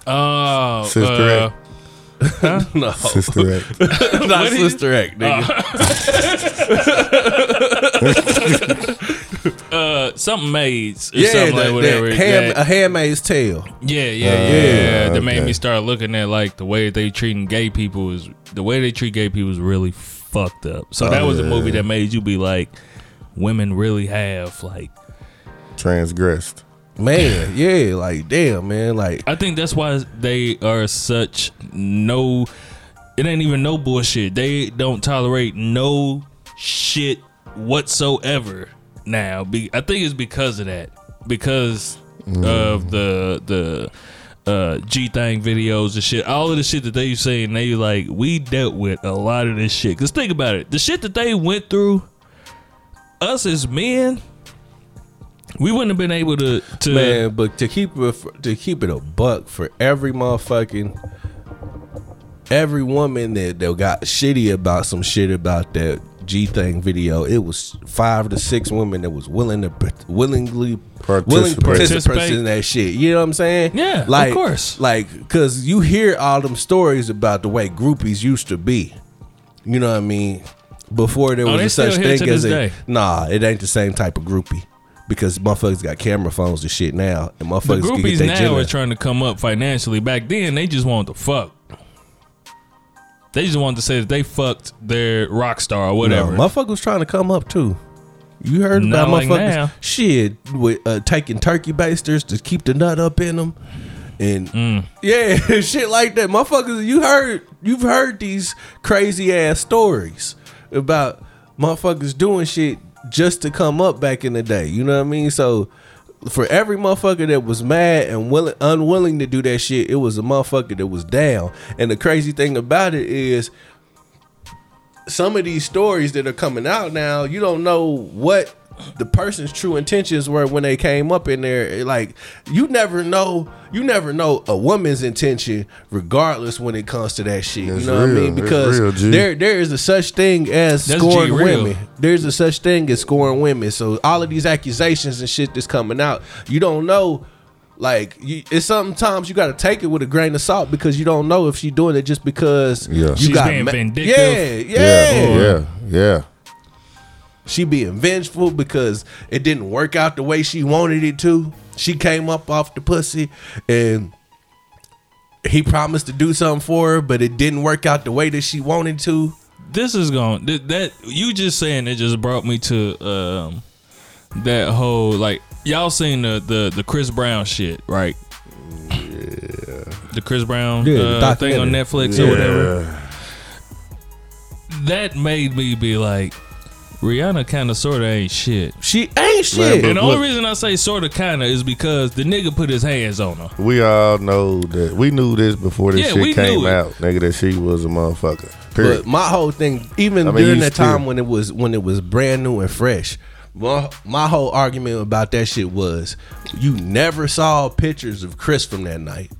Oh, Sister uh, Act. No, Sister Act. not Sister Act, nigga. uh, Uh, something maids. Or yeah, something the, like whatever. the hand, that- a handmaid's tale. Yeah, yeah, yeah, uh, yeah. That made me start looking at like the way they treating gay people is the way they treat gay people is really fucked up. So that oh, was a movie that made you be like, women really have like. Transgressed. Man, yeah, like damn, man, like I think that's why they are such no. It ain't even no bullshit. They don't tolerate no shit whatsoever now. Be, I think it's because of that. Because of the the uh G thing videos and shit. All of the shit that they saying, they like we dealt with a lot of this shit. Cause think about it, the shit that they went through, us as men, we wouldn't have been able to to Man, but to keep it to keep it a buck for every motherfucking every woman that, that got shitty about some shit about that G thing video, it was five to six women that was willing to part- willingly willing to Participate. participate in that shit. You know what I'm saying? Yeah, like, of course. Like, cause you hear all them stories about the way groupies used to be. You know what I mean? Before there Oh, was they a such thing as this a day. nah, it ain't the same type of groupie. Because motherfuckers got camera phones and shit now, and The motherfuckers can get groupies now gender- are trying to come up financially. Back then, they just wanted to fuck. They just wanted to say that they fucked their rock star or whatever. No, motherfuckers was trying to come up too. You heard Not about like motherfuckers? now. Shit, with uh, taking turkey basters to keep the nut up in them, and Mm. yeah, shit like that. Motherfuckers, you heard, you've heard these crazy ass stories about motherfuckers doing shit just to come up back in the day. You know what I mean? So. For every motherfucker that was mad and willing, unwilling to do that shit, it was a motherfucker that was down. And the crazy thing about it is, some of these stories that are coming out now, you don't know what the person's true intentions were when they came up in there. Like you never know, you never know a woman's intention, regardless when it comes to that shit. That's you know what I mean? Because real, there there is a such thing as That's scoring G real. women. There's a such thing as scoring women. So all of these accusations and shit that's coming out, you don't know. Like you, it's sometimes you got to take it with a grain of salt because you don't know if she's doing it just because Yeah. you She's got being ma- vindictive. Yeah, yeah, Yeah. Yeah. Yeah. She being vengeful because it didn't work out the way she wanted it to. she came up off the pussy and he promised to do something for her, but it didn't work out the way that she wanted to. this is going th- that you just saying it just brought me to um that whole like y'all seen the the the Chris Brown shit right? Yeah. The Chris Brown Yeah, uh, thing on. Netflix or whatever. That made me be like, Rihanna kind of sort of ain't shit. She ain't shit. but And the only reason I say sort of kind of is because the nigga put his hands on her. We all know that we knew this before this Yeah, we shit came knew it. out, nigga. That she was a motherfucker. Period. But my whole thing, even I mean, during you that still- time when it was when it was brand new and fresh, my, my whole argument about that shit was you never saw pictures of Chris from that night.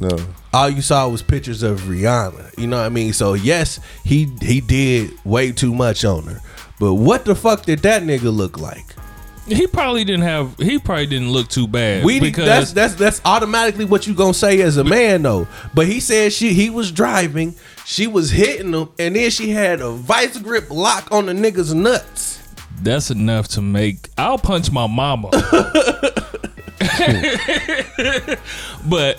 no, All you saw was pictures of Rihanna. You know what I mean? So yes, he he did way too much on her. But what the fuck did that nigga look like? He probably didn't have. He probably didn't look too bad. We because that's that's that's automatically what you gonna say as a man though. But he said she he was driving, she was hitting him, and then she had a vice grip lock on the nigga's nuts. that's enough to make. I'll punch my mama. but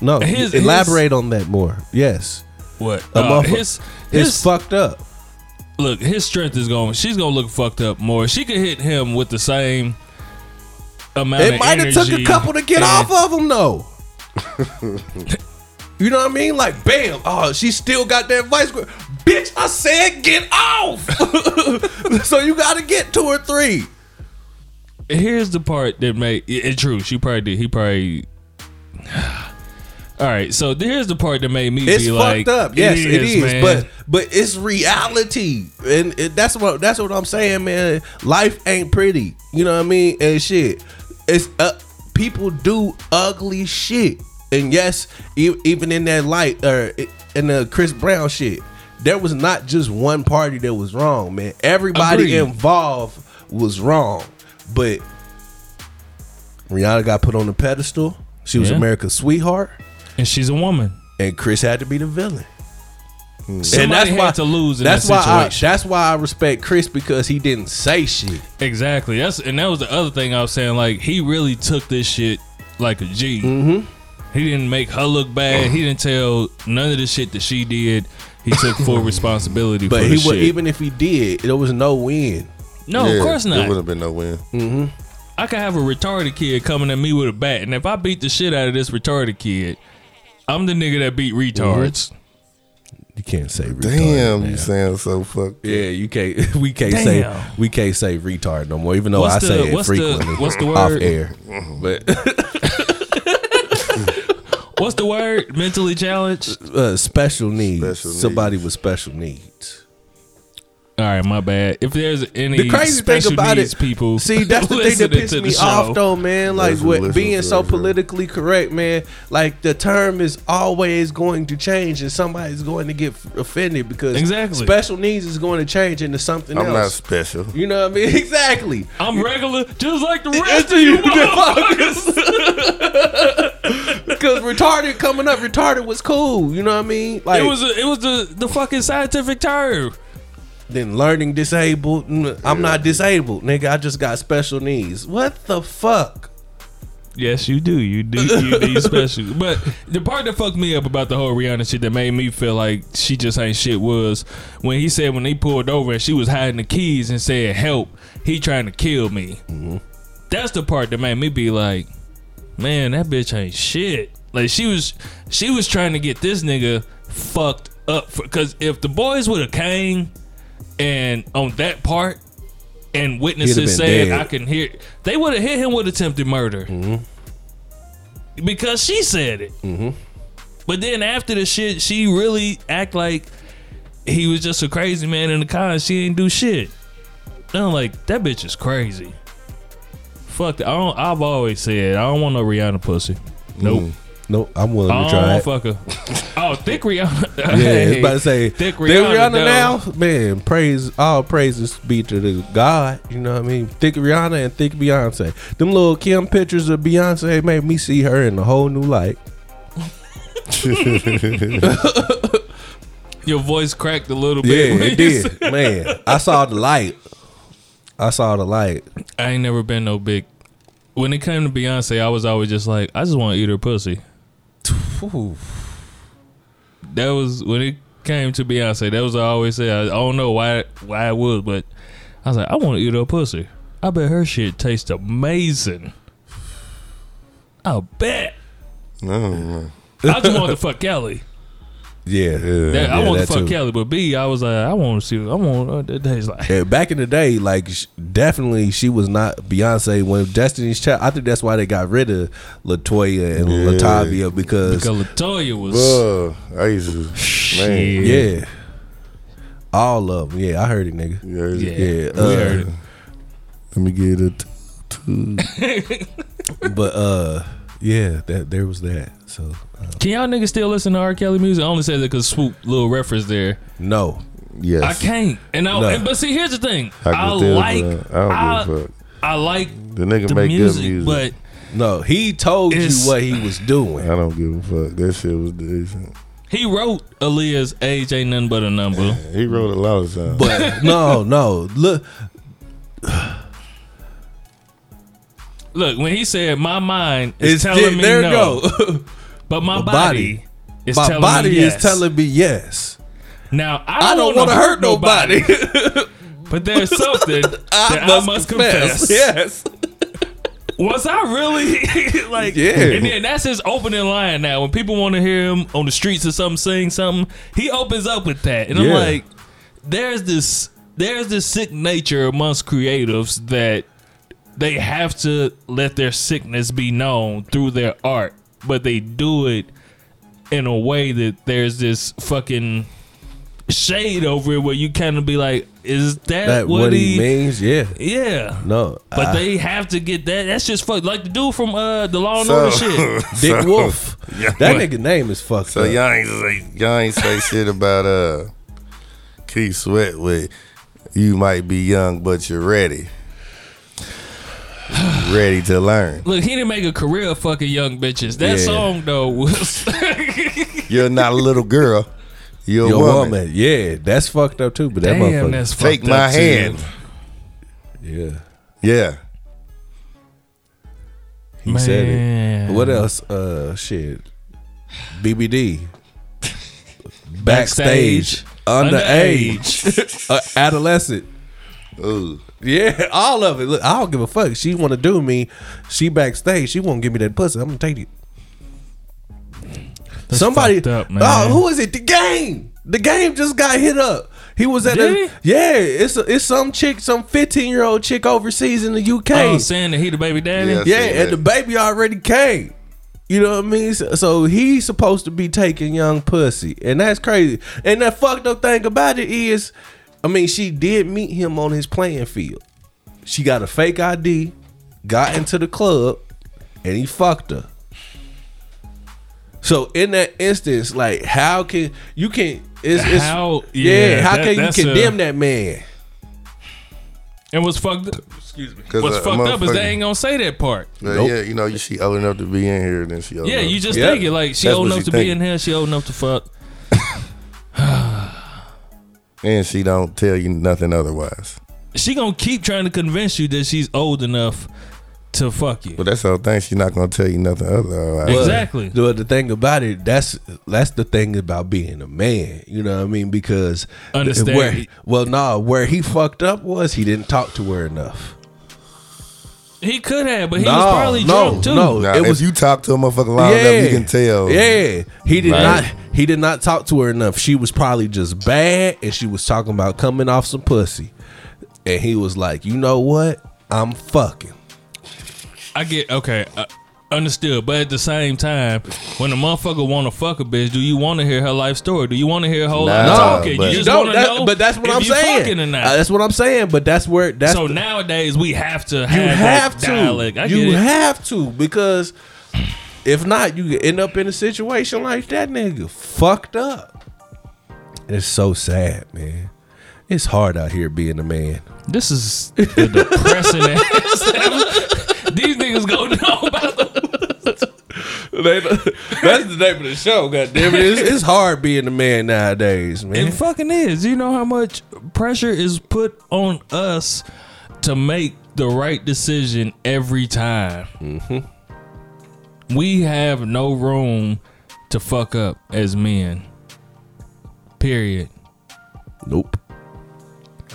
No, His- elaborate on that more. Yes, what? Uh, his it's his fucked up. Look. His strength is going. She's gonna look fucked up more. She could hit him with the same amount. It might have took a couple to get off of him though. you know what I mean? Like, bam! Oh, she still got that vice grip. Bitch, I said get off. so you got to get two or three. Here's the part that made it, it true. She probably did. He probably. All right, so here's the part that made me It's be fucked like, up. Yes, it is. man. But but it's reality, and it, that's what that's what I'm saying, man. Life ain't pretty. You know what I mean? And shit, it's uh, people do ugly shit. And yes, e- even in that light, or in the Chris Brown shit, there was not just one party that was wrong, man. Everybody Agreed. involved was wrong, but Rihanna got put on the pedestal. She was Yeah. America's sweetheart and she's a woman. and Chris had to be the villain. Somebody had to lose in that's that why I, that's why I respect Chris because he didn't say shit. Exactly. That's and that was the other thing I was saying. Like he really took this shit like a G. Mm-hmm. He didn't make her look bad. He didn't tell none of the shit that she did. He took full responsibility But for he would even if he did, there was no win. no, Yeah, of course not. There wouldn't have been no win. I could have a retarded kid coming at me with a bat, and if I beat the shit out of this retarded kid, I'm the nigga that beat retards. You can't say retard. Damn, man. you sound so fucked. Yeah, you can't. We can't Damn. say we can't say retard no more. Even though What's I the- say it what's the- frequently. what's the off word? air? But What's the word? Mentally challenged. uh, special needs. Special Somebody with special needs. All right, my bad. If there's any The crazy thing special about needs it, people, see, that's the thing that listening pissed me show, off, though, man. Like, Those who with listen being to so us, right? politically correct, man. Like, the term is always going to change, and somebody's going to get offended because Exactly. special needs is going to change into something I'm not else. special. you know what I mean? Exactly. I'm regular, just like the rest of you, you motherfuckers. Because retarded coming up, retarded was cool. You know what I mean? Like, It was a, it was the the fucking scientific term. Then learning disabled. I'm not disabled, nigga. I just got special needs. What the fuck? Yes, you do. You do. You do special. But the part that fucked me up about the whole Rihanna shit that made me feel like she just ain't shit was when he said when they pulled over and she was hiding the keys and said help, he trying to kill me. Mm-hmm. That's the part that made me be like, man, that bitch ain't shit. Like she was, she was trying to get this nigga fucked up. Because if the boys would have came and on that part. And witnesses said, dead. "I can hear." They would have hit him with attempted murder because she said it. But then after the shit, she really act like he was just a crazy man in the car and she ain't do shit. And I'm like, that bitch is crazy. Fuck that. I don't, I've always said I don't want no Rihanna pussy. Nope. Nope, I'm willing I to oh, try it. fuck her. Oh, thick Rihanna. Yeah, about to say thick Thick Rihanna, Rihanna, now, man. Praise all praises be to the God. You know what I mean? Thick Rihanna and thick Beyonce. Them little Kim pictures of Beyonce made me see her in a whole new light. Your voice cracked a little Yeah, bit. when it did, man. I saw the light. I saw the light. I ain't never been no big when it came to Beyonce, I was always just like, I just want to eat her pussy. Ooh. That was when it came to Beyonce. That was what I always say. I, I don't know why why it was, but I was like, I want to eat her pussy. I bet her shit tastes amazing. I bet. I. I just want to fuck Kelly. Yeah, Yeah. That- I yeah, want to fuck too. Kelly, but B, I was like, I want to see. I want. Uh, that tastes like. Yeah, back in the day, like sh- definitely she was not Beyonce when Destiny's Child. I think that's why they got rid of LeToya and Yeah. Latavia because, Because LeToya was. Bro, I used to, man. Shit. yeah, all of them. Yeah, I heard it, nigga. Yeah, Yeah, Yeah, we uh, heard it. Let me get it. Two. But uh, yeah, that there was that. So uh, Can y'all niggas still listen to R. Kelly music? I only say that because Swoop little reference there. no, Yes. I can't. And I, No. and- but see, here's the thing. I, I, like. but I don't I, give a fuck. I like The nigga the make music, good music. but no, he told you what he was doing. I don't give a fuck. That shit was decent. he wrote Aaliyah's "Age Ain't Nothing But a Number." He wrote a lot of songs. But no, no, look, Look, when he said, "My mind is it's telling me there. no, go. but my, My body, body- is My telling body me yes." is telling me yes. Now I I don't, don't want to hurt nobody. but there's something that I must confess. Yes. Was I really like? Yeah. And then that's his opening line. Now, when people want to hear him on the streets or something saying something, he opens up with that, and I'm like, there's this, there's this sick nature amongst creatives that they have to let their sickness be known through their art, but they do it in a way that there's this fucking shade over it where you kind of be like, is that, That what, what he? he means, yeah. Yeah. No, But I- they have to get that. That's just fuck. Like the dude from uh the Law and So- Order shit. Dick so- Wolf. Yeah. That nigga name is fucked So up. y'all ain't say y'all ain't say shit about uh Keith Sweat with you might be young but you're ready. ready to learn. Look, he didn't make a career of fucking young bitches. That Yeah. song though was You're not a little girl. You're, Your a woman. woman. yeah, that's fucked up too. But that damn. motherfucker, That's Take my up, too. hand. yeah, Yeah. he said it. What else? Uh, shit, BBD, backstage, underage, uh, adolescent. Ooh. Yeah, all of it. Look, I don't give a fuck. She want to do me. She backstage. She won't give me that pussy. I'm gonna take it. That's Somebody. up, oh, man. Oh, who is it? The game. The game just got hit up. He was at Did a he? yeah. It's a, it's some chick, some 15 year old chick overseas in the UK. Oh, saying that he the baby daddy. Yeah. yeah, and that. the baby already came. You know what I mean? So, so he's supposed to be taking young pussy, and that's crazy. And the fucked up thing about it is, I mean, she did meet him on his playing field. She got a fake ID, got into the club, and he fucked her. So in that instance, like, how can you can it's, it's How- yeah, yeah, how that- can you that's a- condemn that man? And what's fucked up? Excuse me. What's a- a uh, fucked up is they ain't gonna say that part. But Nope. yeah, you know, you she old enough to be in here, then she old Yeah, enough. you just Yeah. think it like she That's old enough she to be in here. She old enough to fuck. And she don't tell you nothing otherwise. She gonna keep trying to convince you that she's old enough to fuck you. But that's the whole thing. She's not gonna tell you nothing otherwise. Exactly. But the thing about it, that's that's the thing about being a man. You know what I mean? Because Understand. Where, well, no, where he fucked up was he didn't talk to her enough. He could have, but he No, was probably no, drunk too. No. It if was- you talk to a motherfucker long enough, you can tell. Yeah, he did Right. not. He did not talk to her enough. She was probably just bad, and she was talking about coming off some pussy. And he was like, "You know what? I'm fucking." I get okay, uh, understood. But at the same time, when a motherfucker want to fuck a bitch, do you want to hear her life story? Do you want to hear a whole Nah, talking? but- You You just don't, want to that- know. but that's what I'm saying. Fucking or not. Uh, that's what I'm saying. But that's where that's so the- nowadays we have to You have, have that to. dialect. I you have to because if not, you end up in a situation like that nigga fucked up. It's so sad, man. It's hard out here being a man. This is the depressing ass. These niggas gonna know about the. That's the name of the show. God damn it! It's, it's hard being a man nowadays, man. It fucking is. You know how much pressure is put on us to make the right decision every time. Mm-hmm. We have no room to fuck up as men. Period. Nope.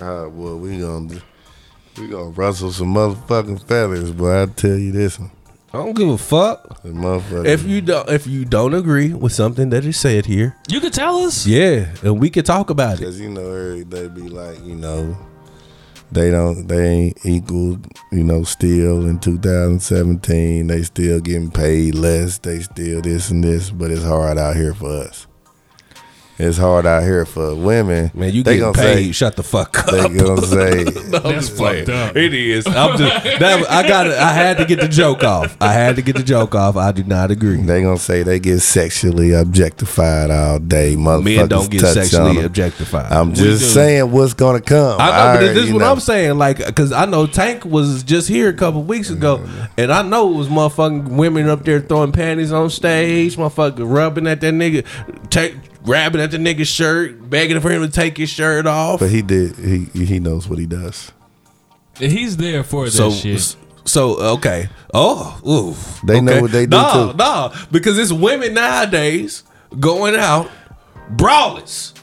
Uh, well, we gonna we gonna rustle some motherfucking feathers, but I tell you this one, I don't give a fuck. If you don't if you don't agree with something that is said here, You could tell us. yeah, and we could talk about it. Cause you know every they be like, you know, they don't they ain't equal, you know, still in 2017. They still getting paid less. They still this and this, but it's hard out here for us. It's hard out here for women. Man, you they getting gonna paid. say Shut the fuck up. they gonna say That's fucked up. It is. I'm just that, I got I had to get the joke off. I had to get the joke off. I do not agree. they gonna say they get sexually objectified all day. Motherfuckers Men don't get touch on sexually objectified. I'm just saying what's gonna come. I know, All but right, this is what know. I'm saying. Like, because I know Tank was just here a couple weeks ago, mm-hmm. and I know it was motherfucking women up there throwing panties on stage, motherfucking rubbing at that nigga, take, grabbing at the nigga's shirt, begging for him to take his shirt off. But he did. He he knows what he does. He's there for that So, shit. so okay. Oh, ooh. They know what they do, nah, too. Nah, because it's women nowadays going out braless.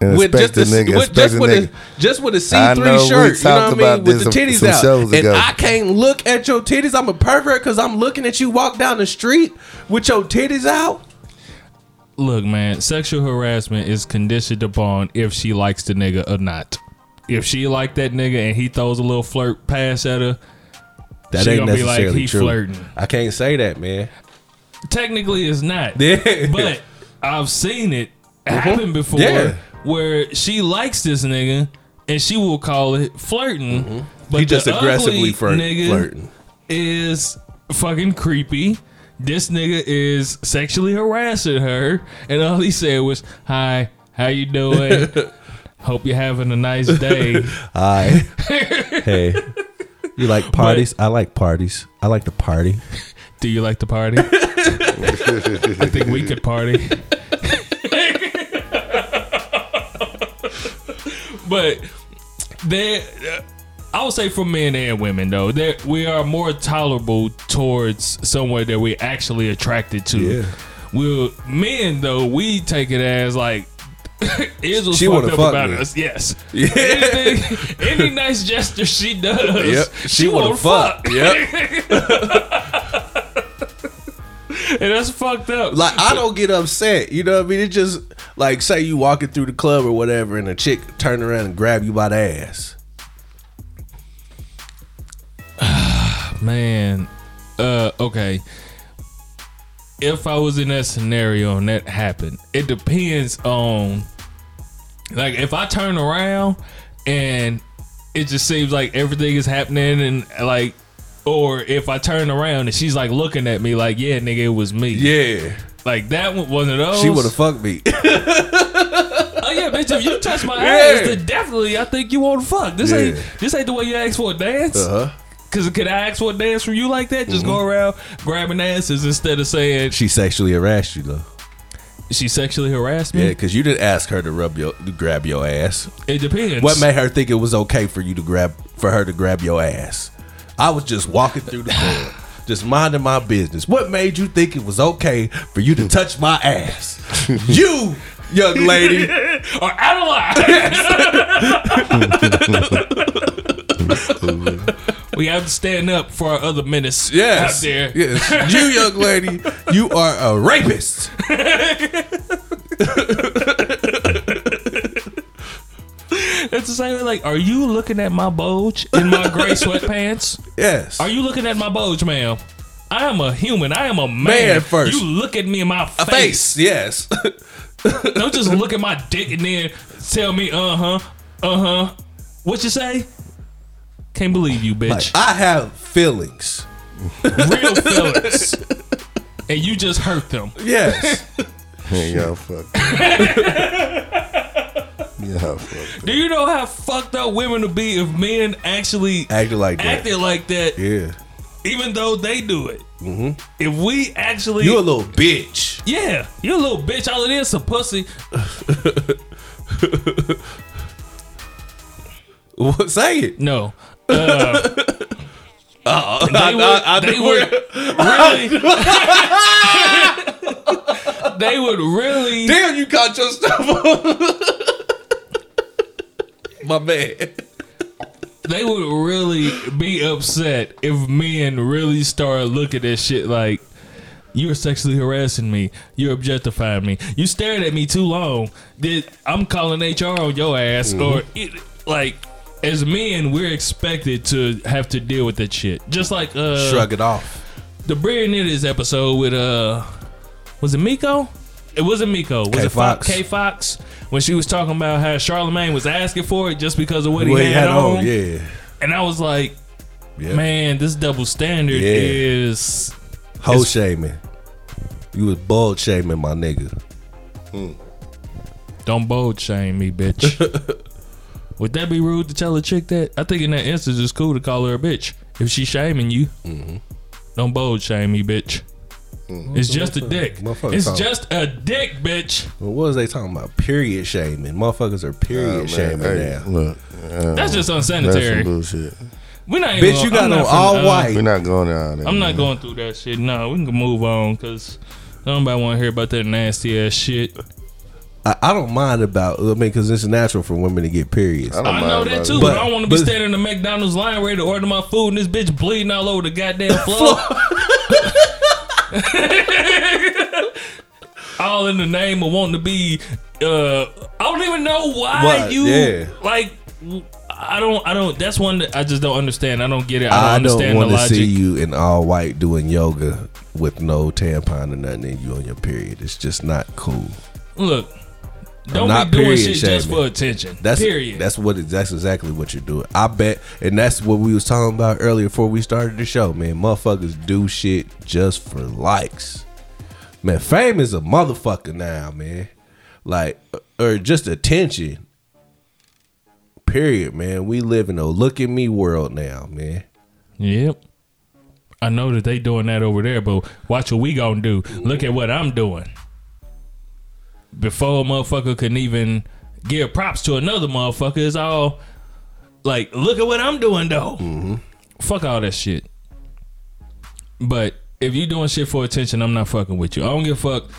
And with just a, nigga, with, just the with nigga. a just with a I see three know, shirt, you know what I mean, with the titties some out, shows and ago. I can't look at your titties. I'm a pervert because I'm looking at you walk down the street with your titties out. Look, man, sexual harassment is conditioned upon if she likes the nigga or not. If she like that nigga and he throws a little flirt pass at her, That She ain't gonna be like, he true. flirting. I can't say that, man. technically it's not. Yeah. But I've seen it mm-hmm. happen before Yeah. where she likes this nigga and she will call it flirting. Mm-hmm. But he just the aggressively ugly flirt, nigga flirting. is fucking creepy. This nigga is sexually harassing her, and all he said was, "Hi, how you doing? Hope you're having a nice day." Hi. hey. You like parties? I like parties. I like to party. Do you like to party? I think we could party. but there, I would say for men and women though, that we are more tolerable towards someone that we're actually attracted to. Yeah. We'll men though, we take it as like. What's She fucked up fuck about me. us. Yes. Yeah. Anything, any nice gesture she does, Yep. She, wanna wanna fuck. Yep. and that's fucked up. Like I don't get upset. You know what I mean? It just like say you walking through the club or whatever, and a chick turn around and grab you by the ass. Man, uh, okay. If I was in that scenario and that happened, it depends on, like, if I turn around and it just seems like everything is happening and like, or if I turn around and she's like looking at me like, yeah, nigga, it was me. Yeah. Like that one, one of those. She would have fucked me. Oh yeah, bitch! If you touch my Yeah. ass, then definitely I think you want to fuck. This Yeah. ain't this ain't the way you ask for a dance. uh-huh. Cause could I ask for a dance from you like that? Just go mm-hmm. around grabbing asses instead of saying She sexually harassed you though. she sexually harassed me. Yeah, because you didn't ask her to rub your to grab your ass. It depends. What made her think it was okay for you to grab for her to grab your ass? I was just walking through the club, just minding my business. What made you think it was okay for you to touch my ass? you, young lady. or Adeline? we have to stand up for our other menace Yes. out there. Yes. You, young lady, you are a rapist. It's the same. Like, are you looking at my bulge in my gray sweatpants? Yes. Are you looking at my bulge, ma'am? I am a human. I am a man. Man first. You look at me in my a face? Yes. Don't just look at my dick and then tell me, uh huh, uh huh. What you say? Can't believe you, like, bitch. I have feelings. Real feelings. and you just hurt them. Yes. Y'all fuck. Y'all fuck. Do you know how fucked up women would be if men actually acted like that. acted like that, Yeah. even though they do it? Mm-hmm. If we actually, You're a little bitch. yeah, You're a little bitch. All it is, a pussy. What- Say it. No, Uh, they would, I- I they would really, they would really, Damn, you caught your stuff. Up My man. they would really be upset if men really start looking at shit like. You're sexually harassing me. You're objectifying me. You stared at me too long. Did I'm calling HR on your ass? Or it, like, as men, we're expected to have to deal with that shit. Just like uh, Shrug it off. the Brilliant Idiots episode with uh was it Miko? It wasn't Miko. Was K it Fox? K Fox when she was talking about how Charlamagne was asking for it just because of what he, What had, on. yeah. And I was like, yeah. man, this double standard Yeah. is Hoe shaming. You was bald shaming my nigga. don't bold shame me, bitch. Would that be rude to tell a chick that? I think in that instance it's cool to call her a bitch if she's shaming you. Mm-hmm. Don't bold shame me, bitch. It's just a dick. It's talk. just a dick, bitch. Well, what was they talking about? Period shaming. Motherfuckers are period Oh, man, shaming hey, now. Look, uh, That's just that's unsanitary. some bullshit. We're not even Bitch, you gonna- got I'm on not all finna, uh, white. We're not going down there. I'm not man. going through that shit. No, we can move on because nobody want to hear about that nasty ass shit. I, I don't mind about. I mean, because it's natural for women to get periods. I don't I mind know about that it. too, but, But- I don't want to be but- standing in the McDonald's line ready to order my food and this bitch bleeding all over the goddamn floor. all in the name of wanting to be. Uh, I don't even know why What? you Yeah. like. I don't. I don't. That's one that I just don't understand. I don't get it. I don't I don't understand want the to logic. see you in all white doing yoga with no tampon or nothing in you on your period. It's just not cool. Look, don't not be doing shit just for attention. That's period. That's what. That's exactly what you're doing. I bet, and that's what we was talking about earlier before we started the show. Man, motherfuckers do shit just for likes. Man, fame is a motherfucker now, man. Like, or just attention. Period, man. We live in a look at me world now, man. Yep. I know that they doing that over there, but watch what we gonna do. Look at what I'm doing. Before a motherfucker can even give props to another motherfucker, it's all like, look at what I'm doing though. Mm-hmm. Fuck all that shit. But if you doing shit for attention, I'm not fucking with you. I don't give a fuck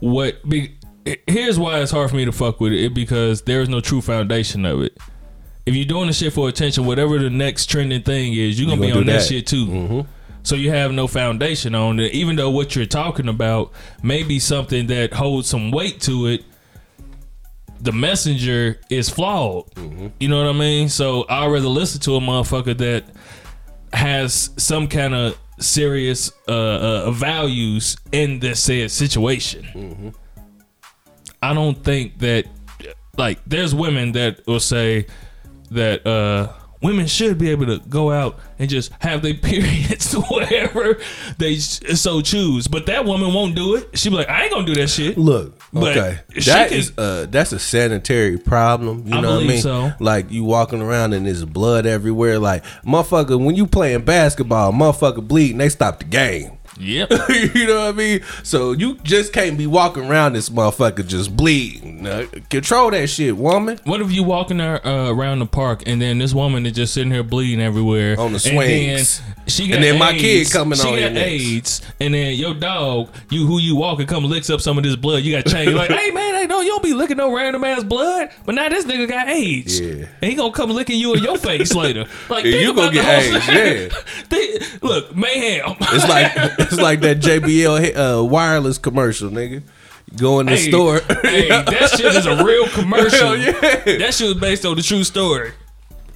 what. Be, here's why it's hard for me to fuck with it. it because there is no true foundation of it. If you're doing the shit for attention, whatever the next trending thing is, you're gonna You be gonna on that. that. shit too. Mm-hmm. So you have no foundation on it. Even though what you're talking about may be something that holds some weight to it, the messenger is flawed. You know what I mean? So I'd rather listen to a motherfucker that has some kind of serious uh, uh, values in this said situation. I don't think that like there's women that will say that uh women should be able to go out and just have their periods wherever they so choose. But that woman won't do it. She be like, I ain't gonna do that shit. Look, But okay, that can- is uh that's a sanitary problem. You I know what I mean? so. Like you walking around and there's blood everywhere. Like motherfucker, when you playing basketball, motherfucker bleeding, they stop the game. Yep. you know what I mean? So you just can't be walking around this motherfucker just bleeding. Uh, control that shit, woman. What if you walking there, uh, around the park and then this woman is just sitting here bleeding everywhere On the and swings. then she got And then my AIDS, kid coming she on got your next. AIDS, and then your dog, you who you walking, come licks up some of this blood. You got change. You're like, hey man, hey no, you don't be licking no random ass blood. But now this nigga got AIDS, Yeah. and he gonna come licking you in your face later. Like Yeah, you gonna get AIDS, yeah. Think- look, mayhem. It's like it's like that JBL uh, wireless commercial, nigga. Go in the Hey, store. hey, that shit is a real commercial. Yeah. That shit was based on the true story.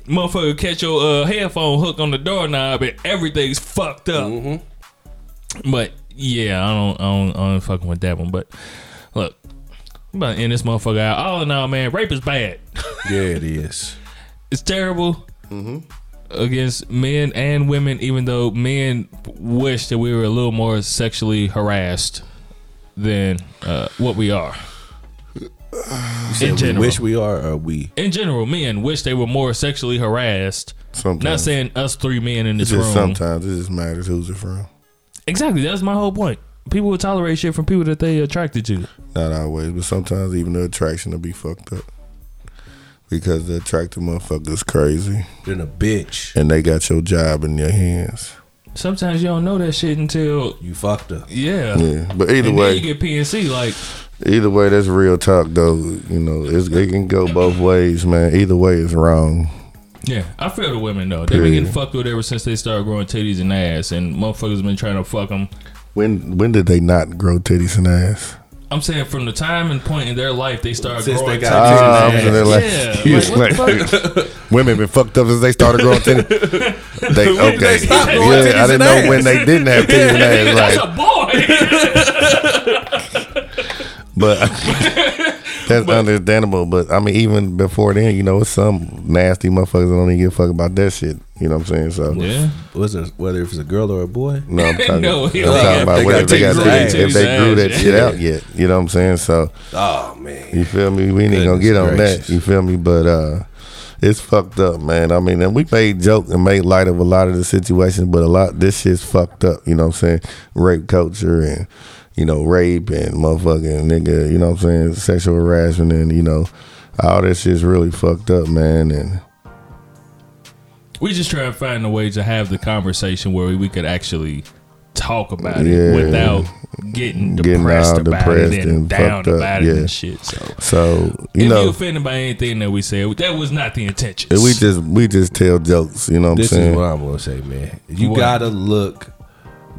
Motherfucker catch your uh, headphone hook on the doorknob and everything's fucked up. Mm-hmm. But yeah, I don't, I don't, I don't fucking with that one. But look, I'm about to end this motherfucker out. All in all, man, rape is bad. yeah, it is. It's terrible Mm-hmm. against men and women. Even though men wish that we were a little more sexually harassed than uh, what we are. In said we general. wish we are or we. in general, men wish they were more sexually harassed. Sometimes. Not saying us three men in this room. sometimes it just matters who's it from. Exactly, that's my whole point. People will tolerate shit from people that they attracted to. Not always, but sometimes even the attraction will be fucked up. because the attractive motherfuckers crazy, Then a bitch. and they got your job in their hands. Sometimes you don't know that shit until You fucked up. yeah. Yeah, but either And way, then you get PNC like either way, that's real talk though. You know, it's, it can go both ways, man. Either way is wrong. Yeah, I feel the women though. They've been getting fucked with ever since they started growing titties and ass, and motherfuckers been trying to fuck them. When when did they not grow titties and ass? I'm saying from the time and point in their life they started Since growing they titties got and ass. like, yeah, you like, like- Women been fucked up since they started growing titties. They okay. they stop growing yeah, I didn't know ass? when they didn't have titties and ass. That's Like, a boy. but that's understandable. But I mean, even before then, you know, it's some nasty motherfuckers that don't even give a fuck about that shit. You know what I'm saying? So yeah, Was it whether if it's a girl or a boy? no, I'm talking, No, I'm he talking don't. about They whether they got titties titties, if they grew that shit out yet. You know what I'm saying? So Oh man. you feel me? We ain't gonna get on Goodness that. You feel me? But uh it's fucked up, man. I mean, and we made joke and made light of a lot of the situations, but a lot this shit's fucked up. You know what I'm saying? Rape culture and you know rape and motherfucking nigga. You know what I'm saying? Sexual harassment and you know all this shit's really fucked up, man. And we just try to find a way to have the conversation where we could actually talk about Yeah. it without getting Getting depressed all about depressed it and, and down fucked up, about it yeah. and shit. So so you if know. you offended by anything that we said, that was not the intention. we just we just tell jokes, you know what I'm saying? This is what I'm gonna say, man. You What? gotta look,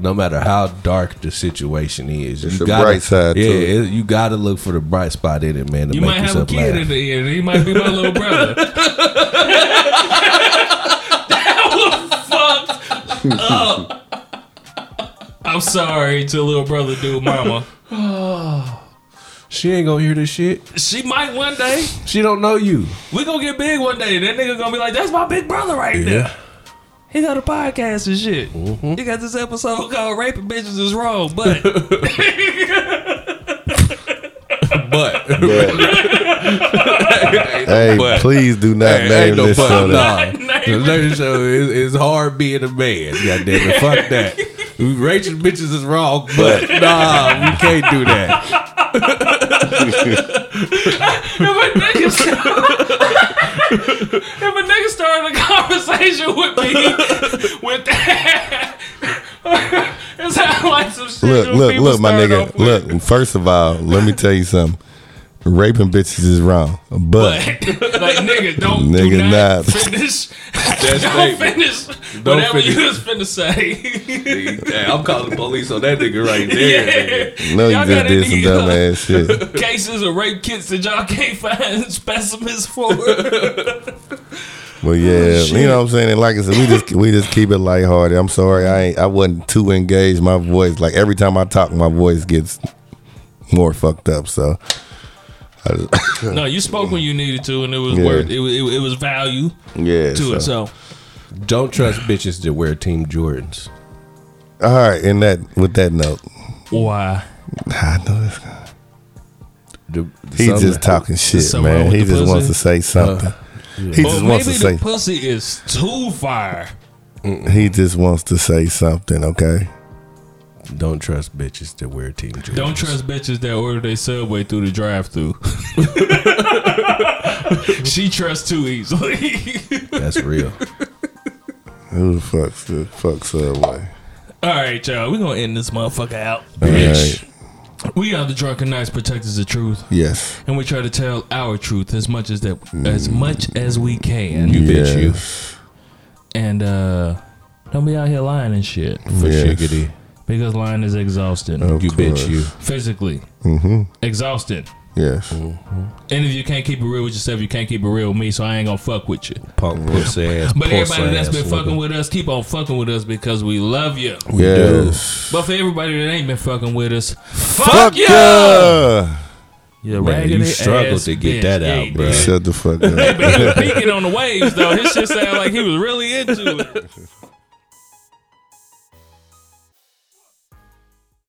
no matter how dark the situation is. It's you gotta, bright side to Yeah, it. it- you gotta look for the bright spot in it, man. To You make might have a yourself kid laugh. in the end. He might be my little brother. that was fucked up. I'm sorry to little brother, dude, mama. She ain't gonna hear this shit. She might one day. She don't know you. We gonna get big one day. That nigga gonna be like, "That's my big brother right there." He got a podcast and shit. Mm-hmm. He got this episode called "Raping Bitches Is Wrong," but But Hey, But- please do not Hey, name ain't no this but, show. nah. that. The lady show is, is hard being a man. God damn it. Fuck that. Rachel bitches is wrong, but nah, we can't do that. if a nigga if a nigga started a conversation with me with that, it sounds like some shit. Look, look, look, my nigga. Look, first of all, let me tell you something. Raping bitches is wrong, but But like nigga, don't Nigga, do not, not. finish. don't statement. finish Don't whatever finish. you was finna say. Hey, I'm calling the police on that nigga right there. nigga. no, you Y'all just got did some any, dumb ass shit. Cases of rape kits that y'all can't find specimens for. But yeah, shit. you know what I'm saying. And like I said, we just we just keep it lighthearted. I'm sorry, I ain't I wasn't too engaged. My voice, like every time I talk, my voice gets more fucked up. So I just, no, you spoke when you needed to, and it was Yeah. worth it. Was, it, was- it was value yeah. to so. it. So Don't trust bitches that wear Team Jordans. All right, in that with that note, why? I know this guy. The, He's just talking shit, man. He the just wants to say uh, something. He Or just wants to maybe say the pussy is too fire. he just wants to say something. Okay. Don't trust bitches that wear Team Jordans. Don't trust bitches that order their subway through the drive-through. she trusts too easily. That's real. Who the fuck's the fuck Subway? All right, y'all. We're gonna end this motherfucker out. All Bitch. right. We are the drunken knights protectors of truth, Yes. and we try to tell our truth as much as that as much as we can. You bitch, you. And uh don't be out here lying and shit. For Yes. shiggity. Because lying is exhausting. Of You bitch, you. Physically. Mm-hmm. Exhausting. Yes. And if you can't keep it real with yourself, you can't keep it real with me, so I ain't gonna fuck with you. Punk pussy ass. But puss everybody that's been fucking with us, keep on fucking with us because we love you. We yes. But for everybody that ain't been fucking with us, fuck, Fuck you! yeah. You Man, you struggled to get bitch. that out, he bro. did. Shut the fuck But he up. was peeking on the waves though. His shit sounded like he was really into it.